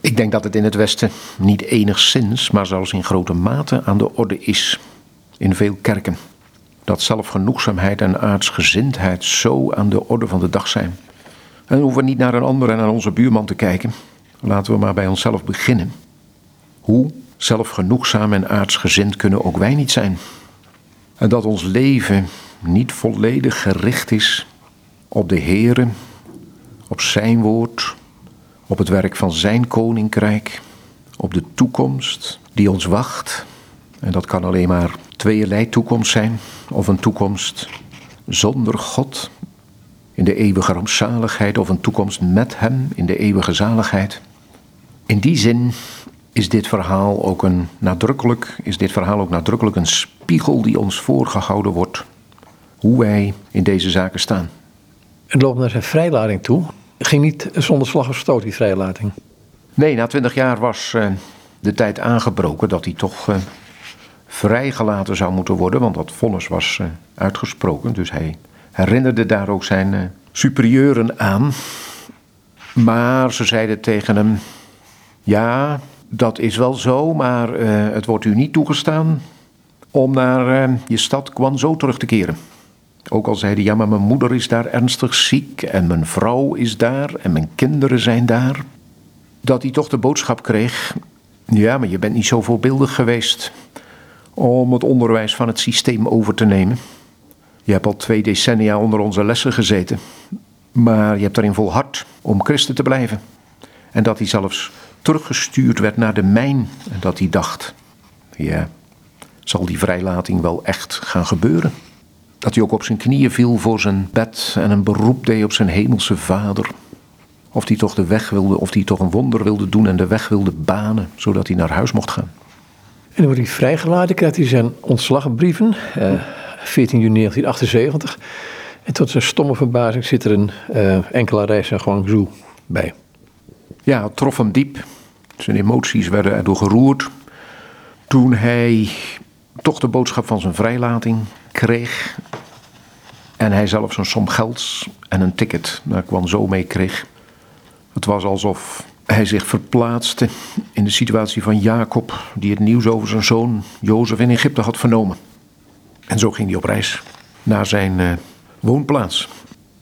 Speaker 2: Ik denk dat het in het Westen niet enigszins, maar zelfs in grote mate aan de orde is. In veel kerken. Dat zelfgenoegzaamheid en aardsgezindheid zo aan de orde van de dag zijn. En hoeven we niet naar een ander en naar onze buurman te kijken. Laten we maar bij onszelf beginnen. Hoe zelfgenoegzaam en aardsgezind kunnen ook wij niet zijn? En dat ons leven niet volledig gericht is op de Here, op Zijn woord, op het werk van Zijn koninkrijk, op de toekomst die ons wacht. En dat kan alleen maar tweeërlei toekomst zijn, of een toekomst zonder God in de eeuwige rampzaligheid, of een toekomst met Hem in de eeuwige zaligheid. In die zin is dit verhaal ook een nadrukkelijk, is dit verhaal ook nadrukkelijk een spiegel die ons voorgehouden wordt hoe wij in deze zaken staan.
Speaker 1: Het loopt naar zijn vrijlating toe. Ging niet zonder slag of stoot, die vrijlating?
Speaker 2: Nee, na twintig jaar was uh, de tijd aangebroken dat hij toch uh, vrijgelaten zou moeten worden, want dat vonnis was uh, uitgesproken. Dus hij herinnerde daar ook zijn superieuren aan. Maar ze zeiden tegen hem: Ja, dat is wel zo, maar het wordt u niet toegestaan om naar je stad Guangzhou terug te keren. Ook al zeiden, ja, maar mijn moeder is daar ernstig ziek en mijn vrouw is daar en mijn kinderen zijn daar. Dat hij toch de boodschap kreeg, ja, maar je bent niet zo voorbeeldig geweest om het onderwijs van het systeem over te nemen. Je hebt al twee decennia onder onze lessen gezeten, maar je hebt erin volhard om christen te blijven. En dat hij zelfs teruggestuurd werd naar de mijn en dat hij dacht, ja, zal die vrijlating wel echt gaan gebeuren? Dat hij ook op zijn knieën viel voor zijn bed en een beroep deed op zijn hemelse vader. Of hij toch de weg wilde, of hij toch een wonder wilde doen en de weg wilde banen, zodat hij naar huis mocht gaan.
Speaker 1: En dan wordt hij vrijgelaten, krijgt hij zijn ontslagbrieven, eh, 14 juni 1978. En tot zijn stomme verbazing zit er een uh, enkele reis naar Guangzhou bij.
Speaker 2: Ja, het trof hem diep. Zijn emoties werden erdoor geroerd. Toen hij toch de boodschap van zijn vrijlating kreeg. En hij zelfs een som gelds en een ticket naar Guangzhou mee kreeg. Het was alsof hij zich verplaatste in de situatie van Jacob, die het nieuws over zijn zoon Jozef in Egypte had vernomen. En zo ging hij op reis. naar zijn uh, woonplaats.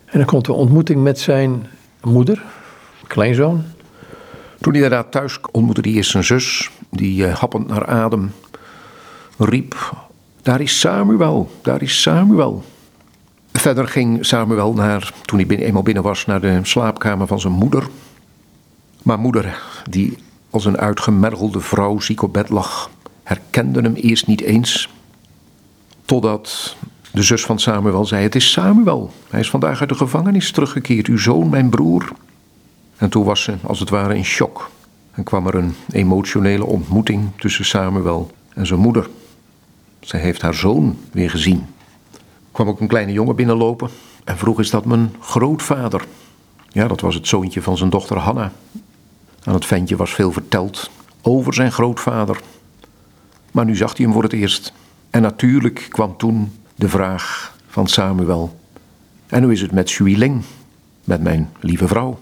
Speaker 1: En dan komt de ontmoeting met zijn moeder, kleinzoon.
Speaker 2: Toen hij daar thuis ontmoette hij eerst zijn zus, die uh, happend naar adem riep: Daar is Samuel, daar is Samuel. Verder ging Samuel naar, toen hij eenmaal binnen was, naar de slaapkamer van zijn moeder. Maar moeder, die als een uitgemergelde vrouw ziek op bed lag, herkende hem eerst niet eens. Totdat de zus van Samuel zei: Het is Samuel. Hij is vandaag uit de gevangenis teruggekeerd, uw zoon, mijn broer. En toen was ze als het ware in shock. En kwam er een emotionele ontmoeting tussen Samuel en zijn moeder. Zij heeft haar zoon weer gezien. kwam ook een kleine jongen binnenlopen en vroeg: Is dat mijn grootvader? Ja, dat was het zoontje van zijn dochter Hanna. Aan het ventje was veel verteld over zijn grootvader. Maar nu zag hij hem voor het eerst. En natuurlijk kwam toen de vraag van Samuel: En hoe is het met Shuiling, met mijn lieve vrouw?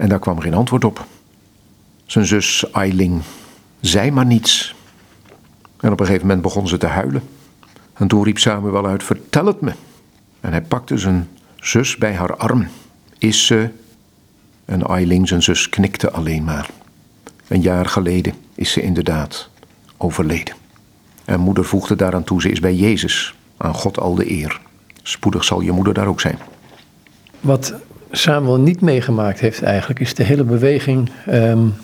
Speaker 2: En daar kwam geen antwoord op. Zijn zus Ailing zei maar niets. En op een gegeven moment begon ze te huilen. En toen riep Samuel uit: Vertel het me. En hij pakte zijn zus bij haar arm. Is ze. En Ailing, zijn zus, knikte alleen maar. Een jaar geleden is ze inderdaad overleden. En moeder voegde daaraan toe: Ze is bij Jezus. Aan God al de eer. Spoedig zal je moeder daar ook zijn.
Speaker 1: Wat Samuel niet meegemaakt heeft eigenlijk, is de hele beweging. Um,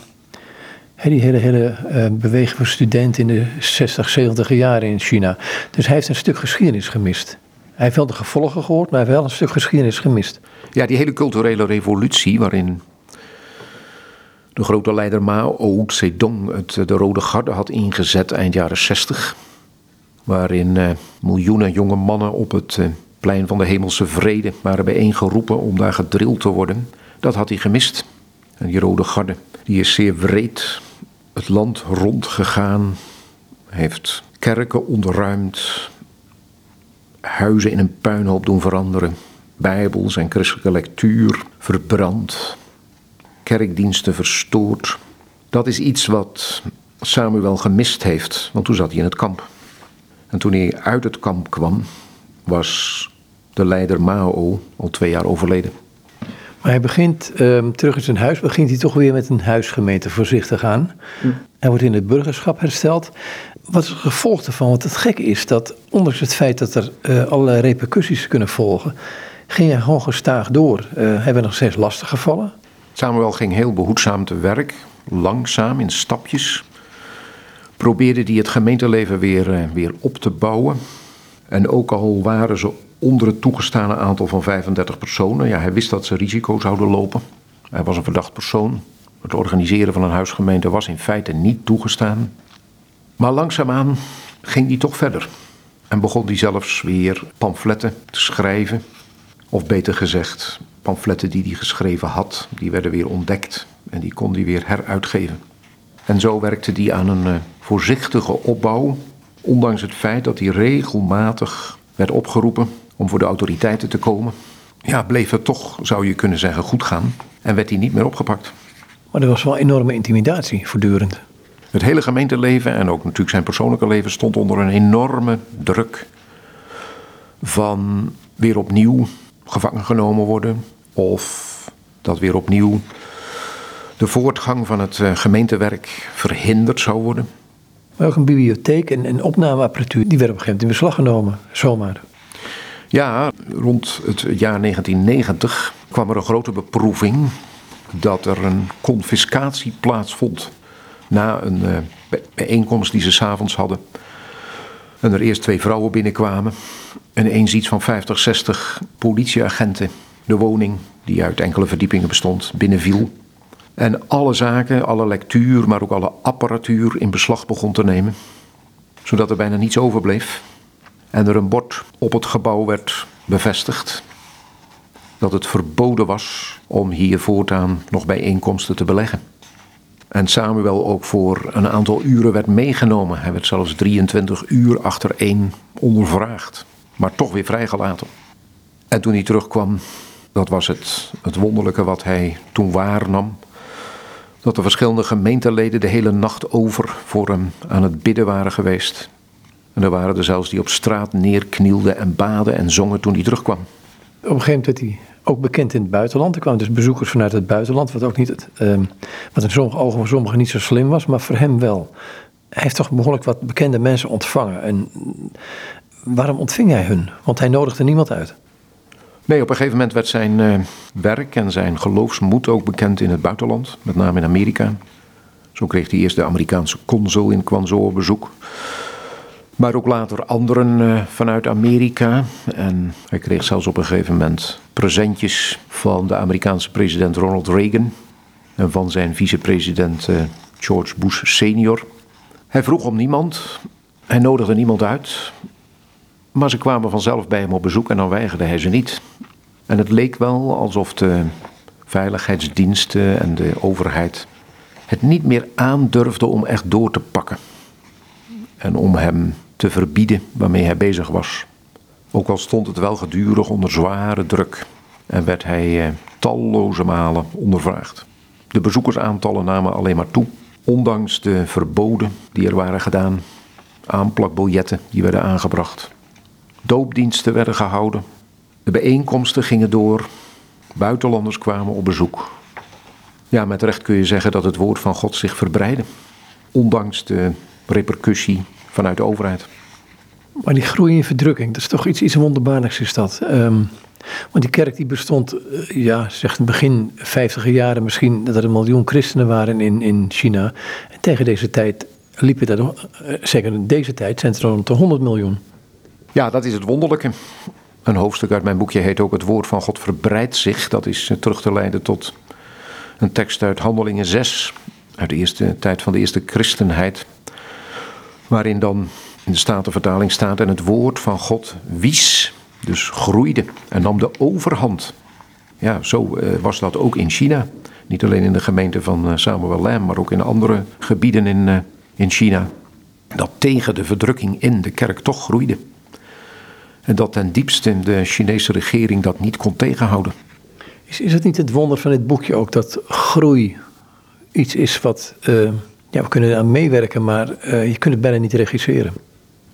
Speaker 1: die hele, hele uh, beweging van studenten in de 60, 70 jaren in China. Dus hij heeft een stuk geschiedenis gemist. Hij heeft wel de gevolgen gehoord, maar hij heeft wel een stuk geschiedenis gemist.
Speaker 2: Ja, die hele culturele revolutie waarin de grote leider Mao Zedong het, de Rode Garde had ingezet eind jaren 60. Waarin uh, miljoenen jonge mannen op het plein van de hemelse vrede waren bijeengeroepen om daar gedrild te worden. Dat had hij gemist. En die Rode Garde die is zeer wreed het land rondgegaan, heeft kerken ontruimd, huizen in een puinhoop doen veranderen, bijbels en christelijke lectuur verbrand, kerkdiensten verstoord. Dat is iets wat Samuel gemist heeft, want toen zat hij in het kamp. En toen hij uit het kamp kwam, was de leider Mao al twee jaar overleden.
Speaker 1: Maar hij begint ehm, terug in zijn huis, begint hij toch weer met een huisgemeente voorzichtig aan. Hm. Hij wordt in het burgerschap hersteld. Wat is het gevolg daarvan? Want het gekke is dat, ondanks het feit dat er uh, allerlei repercussies kunnen volgen, ging hij gewoon gestaag door. Uh, hij werd nog steeds lastig gevallen.
Speaker 2: Samuel ging heel behoedzaam te werk, langzaam in stapjes. Probeerde hij het gemeenteleven weer, uh, weer op te bouwen. En ook al waren ze onder het toegestane aantal van 35 personen. Ja, hij wist dat ze risico zouden lopen. Hij was een verdacht persoon. Het organiseren van een huisgemeente was in feite niet toegestaan. Maar langzaamaan ging hij toch verder. En begon hij zelfs weer pamfletten te schrijven. Of beter gezegd, pamfletten die hij geschreven had, die werden weer ontdekt. En die kon hij weer heruitgeven. En zo werkte hij aan een uh, voorzichtige opbouw. Ondanks het feit dat hij regelmatig werd opgeroepen om voor de autoriteiten te komen. Ja, bleef het toch, zou je kunnen zeggen, goed gaan. En werd hij niet meer opgepakt.
Speaker 1: Maar er was wel enorme intimidatie voortdurend.
Speaker 2: Het hele gemeenteleven en ook natuurlijk zijn persoonlijke leven stond onder een enorme druk van weer opnieuw gevangen genomen worden of dat weer opnieuw de voortgang van het eh, gemeentewerk verhinderd zou worden.
Speaker 1: Maar ook een bibliotheek en, en opnameapparatuur, die werd op een gegeven moment in beslag genomen, zomaar.
Speaker 2: Ja, rond het jaar 1990 kwam er een grote beproeving dat er een confiscatie plaatsvond na een uh, bijeenkomst die ze s'avonds hadden. En er eerst twee vrouwen binnenkwamen en eens iets van 50, 60 politieagenten de woning, die uit enkele verdiepingen bestond, binnenviel. En alle zaken, alle lectuur, maar ook alle apparatuur in beslag begon te nemen. Zodat er bijna niets overbleef en er een bord op het gebouw werd bevestigd dat het verboden was om hier voortaan nog bijeenkomsten te beleggen. En Samuel ook voor een aantal uren werd meegenomen. Hij werd zelfs 23 uur achtereen ondervraagd, maar toch weer vrijgelaten. En toen hij terugkwam, dat was het, het wonderlijke wat hij toen waarnam. Dat de verschillende gemeenteleden de hele nacht over voor hem aan het bidden waren geweest. En er waren er zelfs die op straat neerknielden en baden en zongen toen hij terugkwam.
Speaker 1: Op een gegeven moment werd hij ook bekend in het buitenland. Er kwamen dus bezoekers vanuit het buitenland, wat ook niet het, ehm, wat in sommige ogen van sommigen niet zo slim was, maar voor hem wel. Hij heeft toch behoorlijk wat bekende mensen ontvangen. En waarom ontving hij hun? Want hij nodigde niemand uit.
Speaker 2: Nee, op een gegeven moment werd zijn eh, werk en zijn geloofsmoed ook bekend in het buitenland, met name in Amerika. Zo kreeg hij eerst de Amerikaanse consul in Quanzo op bezoek. Maar ook later anderen uh, vanuit Amerika. En hij kreeg zelfs op een gegeven moment presentjes van de Amerikaanse president Ronald Reagan. En van zijn vicepresident uh, George Bush senior. Hij vroeg om niemand. Hij nodigde niemand uit. Maar ze kwamen vanzelf bij hem op bezoek en dan weigerde hij ze niet. En het leek wel alsof de veiligheidsdiensten en de overheid het niet meer aandurfden om echt door te pakken. En om hem te verbieden waarmee hij bezig was. Ook al stond het wel gedurig onder zware druk en werd hij eh, talloze malen ondervraagd. De bezoekersaantallen namen alleen maar toe, ondanks de verboden die er waren gedaan, aanplakbiljetten die werden aangebracht. Doopdiensten werden gehouden, de bijeenkomsten gingen door, buitenlanders kwamen op bezoek. Ja, met recht kun je zeggen dat het woord van God zich verbreidde, ondanks de repercussie vanuit de overheid.
Speaker 1: Maar die groei in verdrukking, dat is toch iets, iets wonderbaarlijks is dat. Um, want die kerk die bestond, uh, ja, zegt in begin 50 jaren misschien dat er een miljoen christenen waren in, in China. En tegen deze tijd liepen er, uh, zeker in deze tijd, zijn er rond de 100 miljoen.
Speaker 2: Ja, dat is het wonderlijke. Een hoofdstuk uit mijn boekje heet ook Het woord van God verbreidt zich. Dat is uh, terug te leiden tot een tekst uit Handelingen 6, uit de eerste tijd van de eerste christenheid. Waarin dan in de Statenvertaling staat: En het woord van God wies, dus groeide en nam de overhand. Ja, zo uh, was dat ook in China. Niet alleen in de gemeente van uh, Samuel Lam, maar ook in andere gebieden in, uh, in China. Dat tegen de verdrukking in de kerk toch groeide. En dat ten diepste de Chinese regering dat niet kon tegenhouden.
Speaker 1: Is, is het niet het wonder van dit boekje ook dat groei iets is wat ja, we kunnen aan meewerken, maar je kunt het bijna niet regisseren.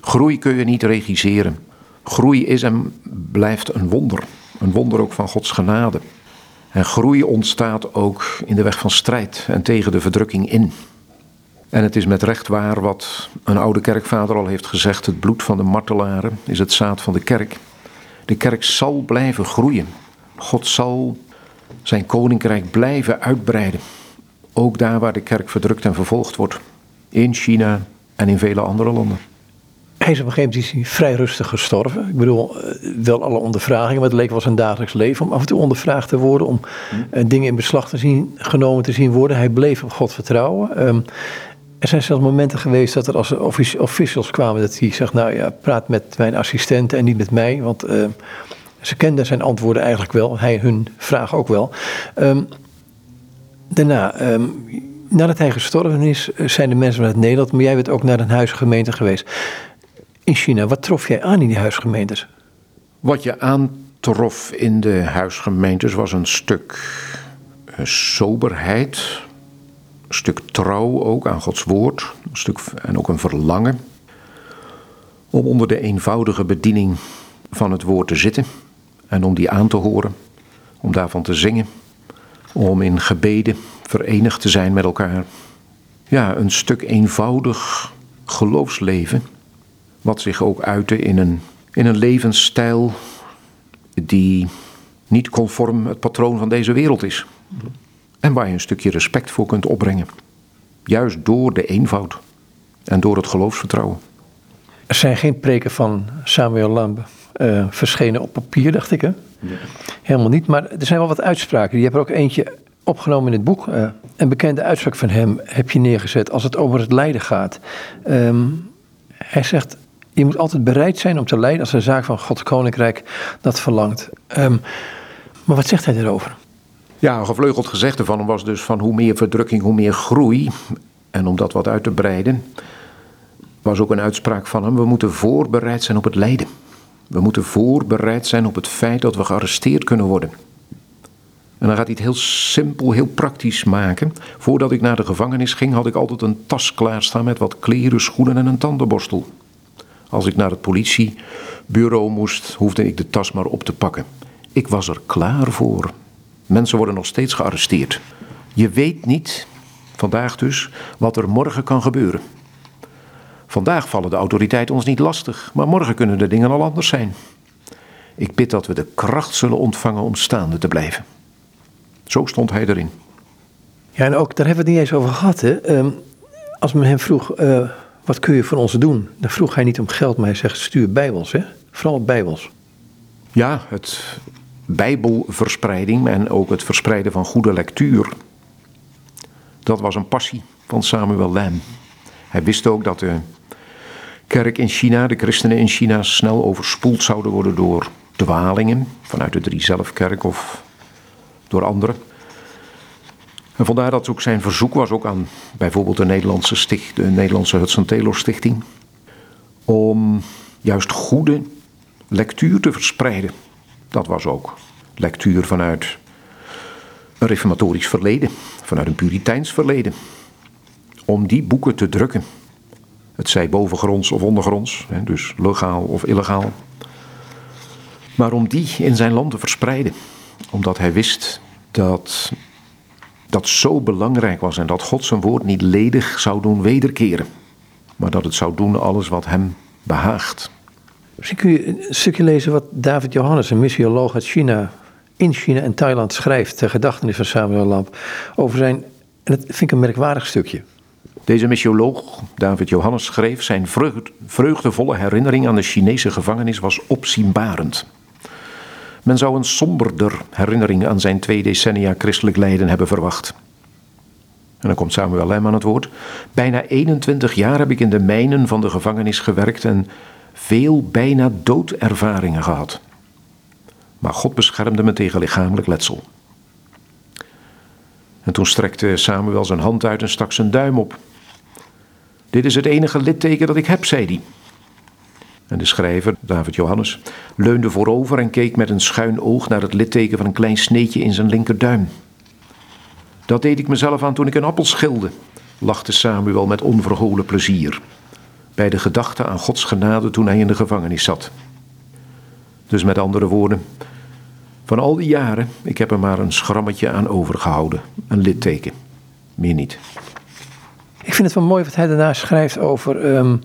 Speaker 2: Groei kun je niet regisseren. Groei is en blijft een wonder. Een wonder ook van Gods genade. En groei ontstaat ook in de weg van strijd en tegen de verdrukking in. En het is met recht waar wat een oude kerkvader al heeft gezegd: het bloed van de martelaren is het zaad van de kerk. De kerk zal blijven groeien. God zal zijn koninkrijk blijven uitbreiden. Ook daar waar de kerk verdrukt en vervolgd wordt. In China en in vele andere landen.
Speaker 1: Hij is op een gegeven moment is hij vrij rustig gestorven. Ik bedoel, eh, wel alle ondervragingen, maar het leek wel zijn dagelijks leven om af en toe ondervraagd te worden, om uh, dingen in beslag te zien, genomen te zien worden. Hij bleef op God vertrouwen. Um, er zijn zelfs momenten geweest dat er als officials kwamen dat hij zegt, nou ja, praat met mijn assistenten en niet met mij, want uh, ze kenden zijn antwoorden eigenlijk wel, hij hun vraag ook wel. Um, daarna, um, nadat hij gestorven is, zijn de mensen vanuit Nederland, maar jij bent ook naar een huisgemeente geweest. In China, wat trof jij aan in die huisgemeentes?
Speaker 2: Wat je aantrof in de huisgemeentes was een stuk uh, soberheid, een stuk trouw ook aan Gods woord, een stuk, en ook een verlangen om onder de eenvoudige bediening van het woord te zitten en om die aan te horen, om daarvan te zingen om in gebeden verenigd te zijn met elkaar. Ja, een stuk eenvoudig geloofsleven, wat zich ook uitte in een, in een levensstijl die niet conform het patroon van deze wereld is. En waar je een stukje respect voor kunt opbrengen. Juist door de eenvoud en door het geloofsvertrouwen.
Speaker 1: Er zijn geen preken van Samuel Lambe uh, verschenen op papier, dacht ik. Hè? Ja. Helemaal niet. Maar er zijn wel wat uitspraken. Je hebt er ook eentje opgenomen in het boek. Uh, een bekende uitspraak van hem heb je neergezet als het over het lijden gaat. Um, hij zegt: Je moet altijd bereid zijn om te lijden als de zaak van Gods koninkrijk dat verlangt. Um, maar wat zegt hij daarover?
Speaker 2: Ja, een gevleugeld gezegde van hem was dus van hoe meer verdrukking, hoe meer groei. En om dat wat uit te breiden, was ook een uitspraak van hem: we moeten voorbereid zijn op het lijden. We moeten voorbereid zijn op het feit dat we gearresteerd kunnen worden. En dan gaat hij het heel simpel, heel praktisch maken. Voordat ik naar de gevangenis ging, had ik altijd een tas klaarstaan met wat kleren, schoenen en een tandenborstel. Als ik naar het politiebureau moest, hoefde ik de tas maar op te pakken. Ik was er klaar voor. Mensen worden nog steeds gearresteerd. Je weet niet, vandaag dus, wat er morgen kan gebeuren. Vandaag vallen de autoriteiten ons niet lastig, maar morgen kunnen de dingen al anders zijn. Ik bid dat we de kracht zullen ontvangen om staande te blijven. Zo stond hij erin.
Speaker 1: Ja, en ook daar hebben we het niet eens over gehad. Hè? Ehm, als men hem vroeg, uh, wat kun je voor ons doen? Dan vroeg hij niet om geld, maar hij zegt, stuur bijbels. Hè? Vooral bijbels.
Speaker 2: Ja, het bijbelverspreiding en ook het verspreiden van goede lectuur. Dat was een passie van Samuel Lam. Hij wist ook dat de kerk in China, de christenen in China, snel overspoeld zouden worden door dwalingen vanuit de Drie Zelfkerk of door anderen. En vandaar dat ook zijn verzoek was ook aan bijvoorbeeld de Nederlandse, sticht, de Nederlandse Hudson Taylor Stichting. Om juist goede lectuur te verspreiden. Dat was ook lectuur vanuit een reformatorisch verleden, vanuit een puriteins verleden. Om die boeken te drukken. Het zij bovengronds of ondergronds, dus legaal of illegaal. Maar om die in zijn land te verspreiden. Omdat hij wist dat dat zo belangrijk was en dat God zijn woord niet ledig zou doen wederkeren, maar dat het zou doen alles wat hem behaagt.
Speaker 1: Misschien kun je een stukje lezen wat David Johannes, een missioloog uit China, in China en Thailand schrijft ter gedachtenis van Samuel Lamp over zijn, en dat vind ik een merkwaardig stukje.
Speaker 2: Deze missioloog, David Johannes, schreef zijn vreugdevolle herinnering aan de Chinese gevangenis was opzienbarend. Men zou een somberder herinnering aan zijn twee decennia christelijk lijden hebben verwacht. En dan komt Samuel Lem aan het woord. Bijna 21 jaar heb ik in de mijnen van de gevangenis gewerkt en veel bijna doodervaringen gehad. Maar God beschermde me tegen lichamelijk letsel. En toen strekte Samuel zijn hand uit en stak zijn duim op. Dit is het enige litteken dat ik heb, zei hij. En de schrijver, David Johannes, leunde voorover en keek met een schuin oog naar het litteken van een klein sneetje in zijn linkerduim. Dat deed ik mezelf aan toen ik een appel schilde, lachte Samuel met onverholen plezier. Bij de gedachte aan Gods genade toen hij in de gevangenis zat. Dus met andere woorden, van al die jaren, ik heb er maar een schrammetje aan overgehouden. Een litteken. Meer niet.
Speaker 1: Ik vind het wel mooi wat hij daarna schrijft over ehm,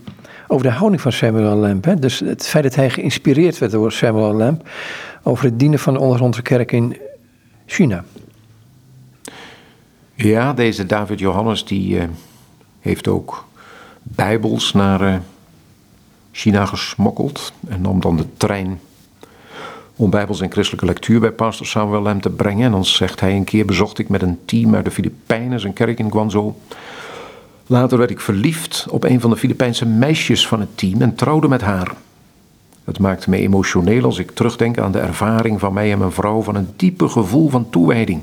Speaker 1: over de houding van Samuel Lamp. Hè? Dus het feit dat hij geïnspireerd werd door Samuel Lamp over het dienen van de ondergrondse kerk in China.
Speaker 2: Ja, deze David Johannes die uh, heeft ook bijbels naar uh, China gesmokkeld en nam dan de trein om bijbels en christelijke lectuur bij pastor Samuel Lamp te brengen. En dan zegt hij, een keer bezocht ik met een team uit de Filipijnen zijn kerk in Guangzhou. Later werd ik verliefd op een van de Filipijnse meisjes van het team en trouwde met haar. Het maakt me emotioneel als ik terugdenk aan de ervaring van mij en mijn vrouw van een diepe gevoel van toewijding.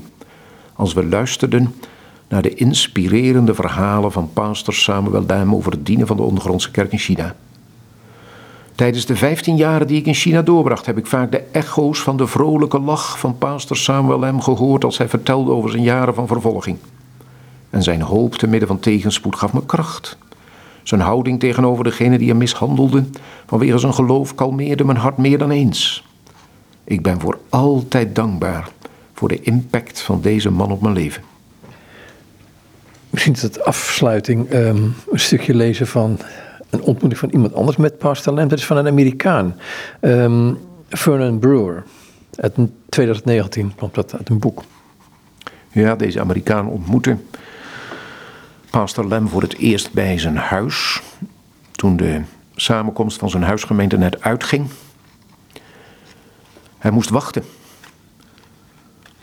Speaker 2: Als we luisterden naar de inspirerende verhalen van pastor Samuel Dam over het dienen van de ondergrondse kerk in China. Tijdens de 15 jaren die ik in China doorbracht, heb ik vaak de echo's van de vrolijke lach van pastor Samuel Lam gehoord als hij vertelde over zijn jaren van vervolging. En zijn hoop te midden van tegenspoed gaf me kracht. Zijn houding tegenover degene die hem mishandelde, vanwege zijn geloof, kalmeerde mijn hart meer dan eens. Ik ben voor altijd dankbaar voor de impact van deze man op mijn leven.
Speaker 1: Misschien is het afsluiting ehm, een stukje lezen van een ontmoeting van iemand anders met Pastor Lamb. Dat is van een Amerikaan, um, Vernon Brewer. Uit 2019 komt dat uit een boek.
Speaker 2: Ja, deze Amerikaan ontmoette pastor Lem voor het eerst bij zijn huis. Toen de samenkomst van zijn huisgemeente net uitging. Hij moest wachten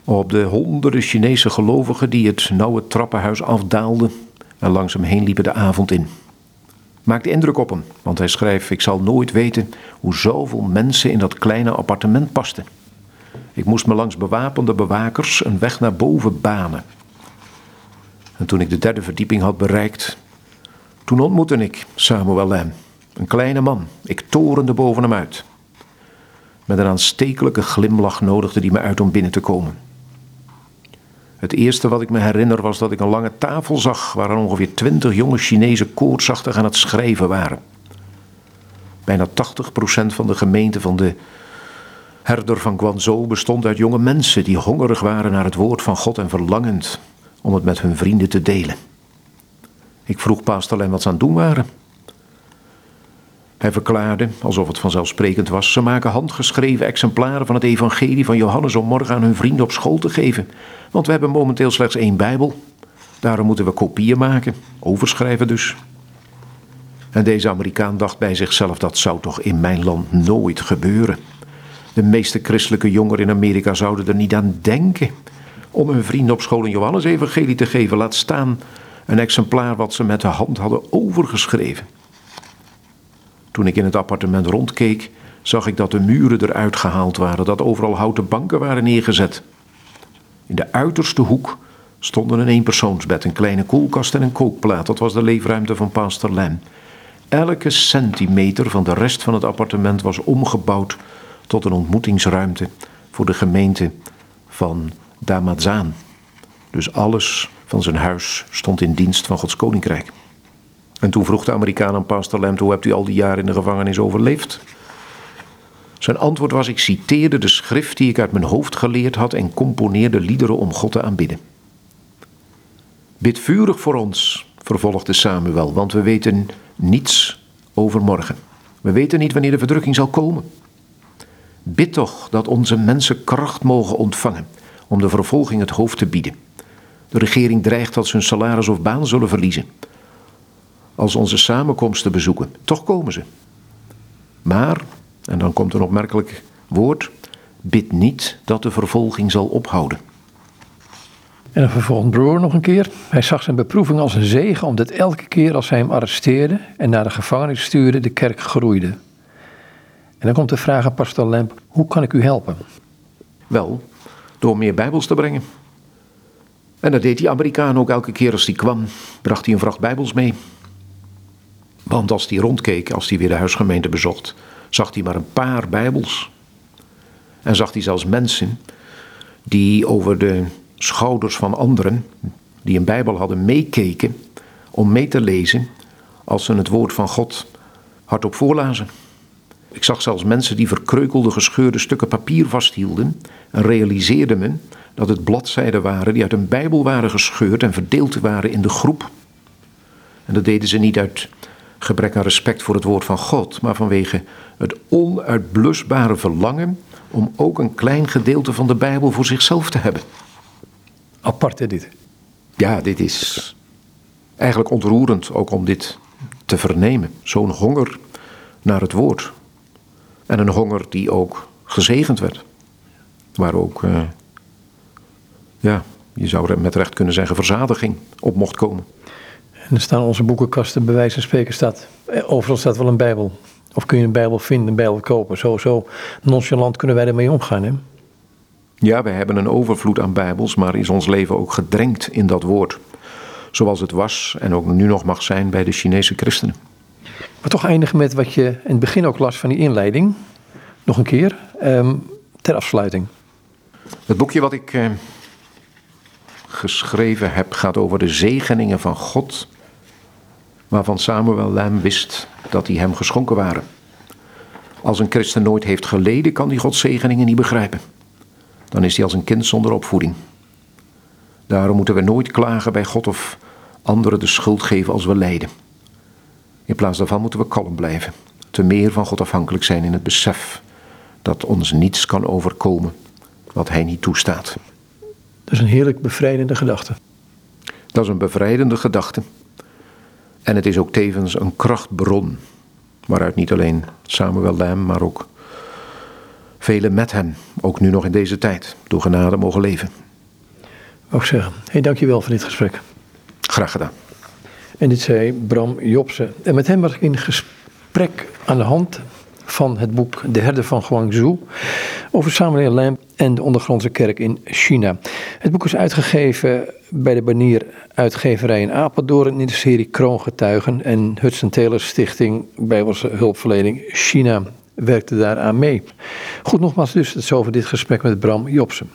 Speaker 2: op de honderden Chinese gelovigen die het nauwe trappenhuis afdaalden en langs hem heen liepen de avond in. Maakte indruk op hem, want hij schrijft: Ik zal nooit weten hoe zoveel mensen in dat kleine appartement pasten. Ik moest me langs bewapende bewakers een weg naar boven banen. En toen ik de derde verdieping had bereikt, toen ontmoette ik Samuel Lam, een kleine man. Ik torende boven hem uit. Met een aanstekelijke glimlach nodigde hij me uit om binnen te komen. Het eerste wat ik me herinner was dat ik een lange tafel zag waar ongeveer twintig jonge Chinezen koortsachtig aan het schrijven waren. Bijna 80% van de gemeente van de herder van Guangzhou bestond uit jonge mensen die hongerig waren naar het woord van God en verlangend om het met hun vrienden te delen. Ik vroeg pastor Lem wat ze aan het doen waren. Hij verklaarde, alsof het vanzelfsprekend was, ze maken handgeschreven exemplaren van het evangelie van Johannes om morgen aan hun vrienden op school te geven. Want we hebben momenteel slechts één Bijbel. Daarom moeten we kopieën maken, overschrijven dus. En deze Amerikaan dacht bij zichzelf, dat zou toch in mijn land nooit gebeuren. De meeste christelijke jongeren in Amerika zouden er niet aan denken om hun vrienden op school een Johannes evangelie te geven. Laat staan een exemplaar wat ze met de hand hadden overgeschreven. Toen ik in het appartement rondkeek, zag ik dat de muren eruit gehaald waren, dat overal houten banken waren neergezet. In de uiterste hoek stonden een eenpersoonsbed, een kleine koelkast en een kookplaat. Dat was de leefruimte van pastor Lem. Elke centimeter van de rest van het appartement was omgebouwd tot een ontmoetingsruimte voor de gemeente van Damazaan. Dus alles van zijn huis stond in dienst van Gods koninkrijk. En toen vroeg de Amerikaan aan pastor Lem, hoe hebt u al die jaren in de gevangenis overleefd? Zijn antwoord was, ik citeerde de schrift die ik uit mijn hoofd geleerd had en componeerde liederen om God te aanbidden. Bid vurig voor ons, vervolgde Samuel, want we weten niets over morgen. We weten niet wanneer de verdrukking zal komen. Bid toch dat onze mensen kracht mogen ontvangen om de vervolging het hoofd te bieden. De regering dreigt dat ze hun salaris of baan zullen verliezen. Als onze samenkomsten bezoeken, toch komen ze. Maar, en dan komt een opmerkelijk woord, bid niet dat de vervolging zal ophouden.
Speaker 1: En dan vervolgt broer nog een keer. Hij zag zijn beproeving als een zegen, omdat elke keer als hij hem arresteerde en naar de gevangenis stuurde, de kerk groeide. En dan komt de vraag aan pastor Lemp, hoe kan ik u helpen?
Speaker 2: Wel, door meer bijbels te brengen. En dat deed die Amerikaan ook elke keer als hij kwam, bracht hij een vracht bijbels mee. Want als hij rondkeek, als hij weer de huisgemeente bezocht, zag hij maar een paar bijbels. En zag hij zelfs mensen die over de schouders van anderen, die een bijbel hadden, meekeken om mee te lezen als ze het woord van God hardop voorlazen. Ik zag zelfs mensen die verkreukelde, gescheurde stukken papier vasthielden en realiseerde me dat het bladzijden waren die uit een Bijbel waren gescheurd en verdeeld waren in de groep. En dat deden ze niet uit gebrek aan respect voor het woord van God, maar vanwege het onuitblusbare verlangen om ook een klein gedeelte van de Bijbel voor zichzelf te hebben.
Speaker 1: Apart hè, dit.
Speaker 2: Ja, dit is eigenlijk ontroerend ook om dit te vernemen. Zo'n honger naar het woord. En een honger die ook gezegend werd. Waar ook, uh, ja, je zou met recht kunnen zeggen, verzadiging op mocht komen.
Speaker 1: En er staan onze boekenkasten, bij wijze van spreken staat, eh, overal staat wel een bijbel. Of kun je een bijbel vinden, een bijbel kopen. Zo, zo nonchalant kunnen wij ermee omgaan, hè?
Speaker 2: Ja, wij hebben een overvloed aan bijbels, maar is ons leven ook gedrenkt in dat woord. Zoals het was en ook nu nog mag zijn bij de Chinese christenen.
Speaker 1: Maar toch eindigen met wat je in het begin ook las van die inleiding. Nog een keer, ehm, ter afsluiting.
Speaker 2: Het boekje wat ik eh, geschreven heb gaat over de zegeningen van God, waarvan Samuel Lam wist dat die hem geschonken waren. Als een christen nooit heeft geleden, kan die Gods zegeningen niet begrijpen. Dan is hij als een kind zonder opvoeding. Daarom moeten we nooit klagen bij God of anderen de schuld geven als we lijden. In plaats daarvan moeten we kalm blijven. Te meer van God afhankelijk zijn in het besef dat ons niets kan overkomen wat Hij niet toestaat.
Speaker 1: Dat is een heerlijk bevrijdende gedachte.
Speaker 2: Dat is een bevrijdende gedachte. En het is ook tevens een krachtbron. Waaruit niet alleen Samuel Lam, maar ook velen met hem, ook nu nog in deze tijd, door genade mogen leven.
Speaker 1: Ook zeggen. Hey, dankjewel voor dit gesprek.
Speaker 2: Graag gedaan.
Speaker 1: En dit zei Bram Jobsen. En met hem was ik in gesprek aan de hand van het boek De Herder van Guangzhou over Samuel Lamb en de ondergrondse kerk in China. Het boek is uitgegeven bij de Banier uitgeverij in Apeldoorn in de serie Kroongetuigen en Hudson Taylor Stichting Bijbelse Hulpverlening China werkte daaraan mee. Goed, nogmaals dus, het is over dit gesprek met Bram Jobsen.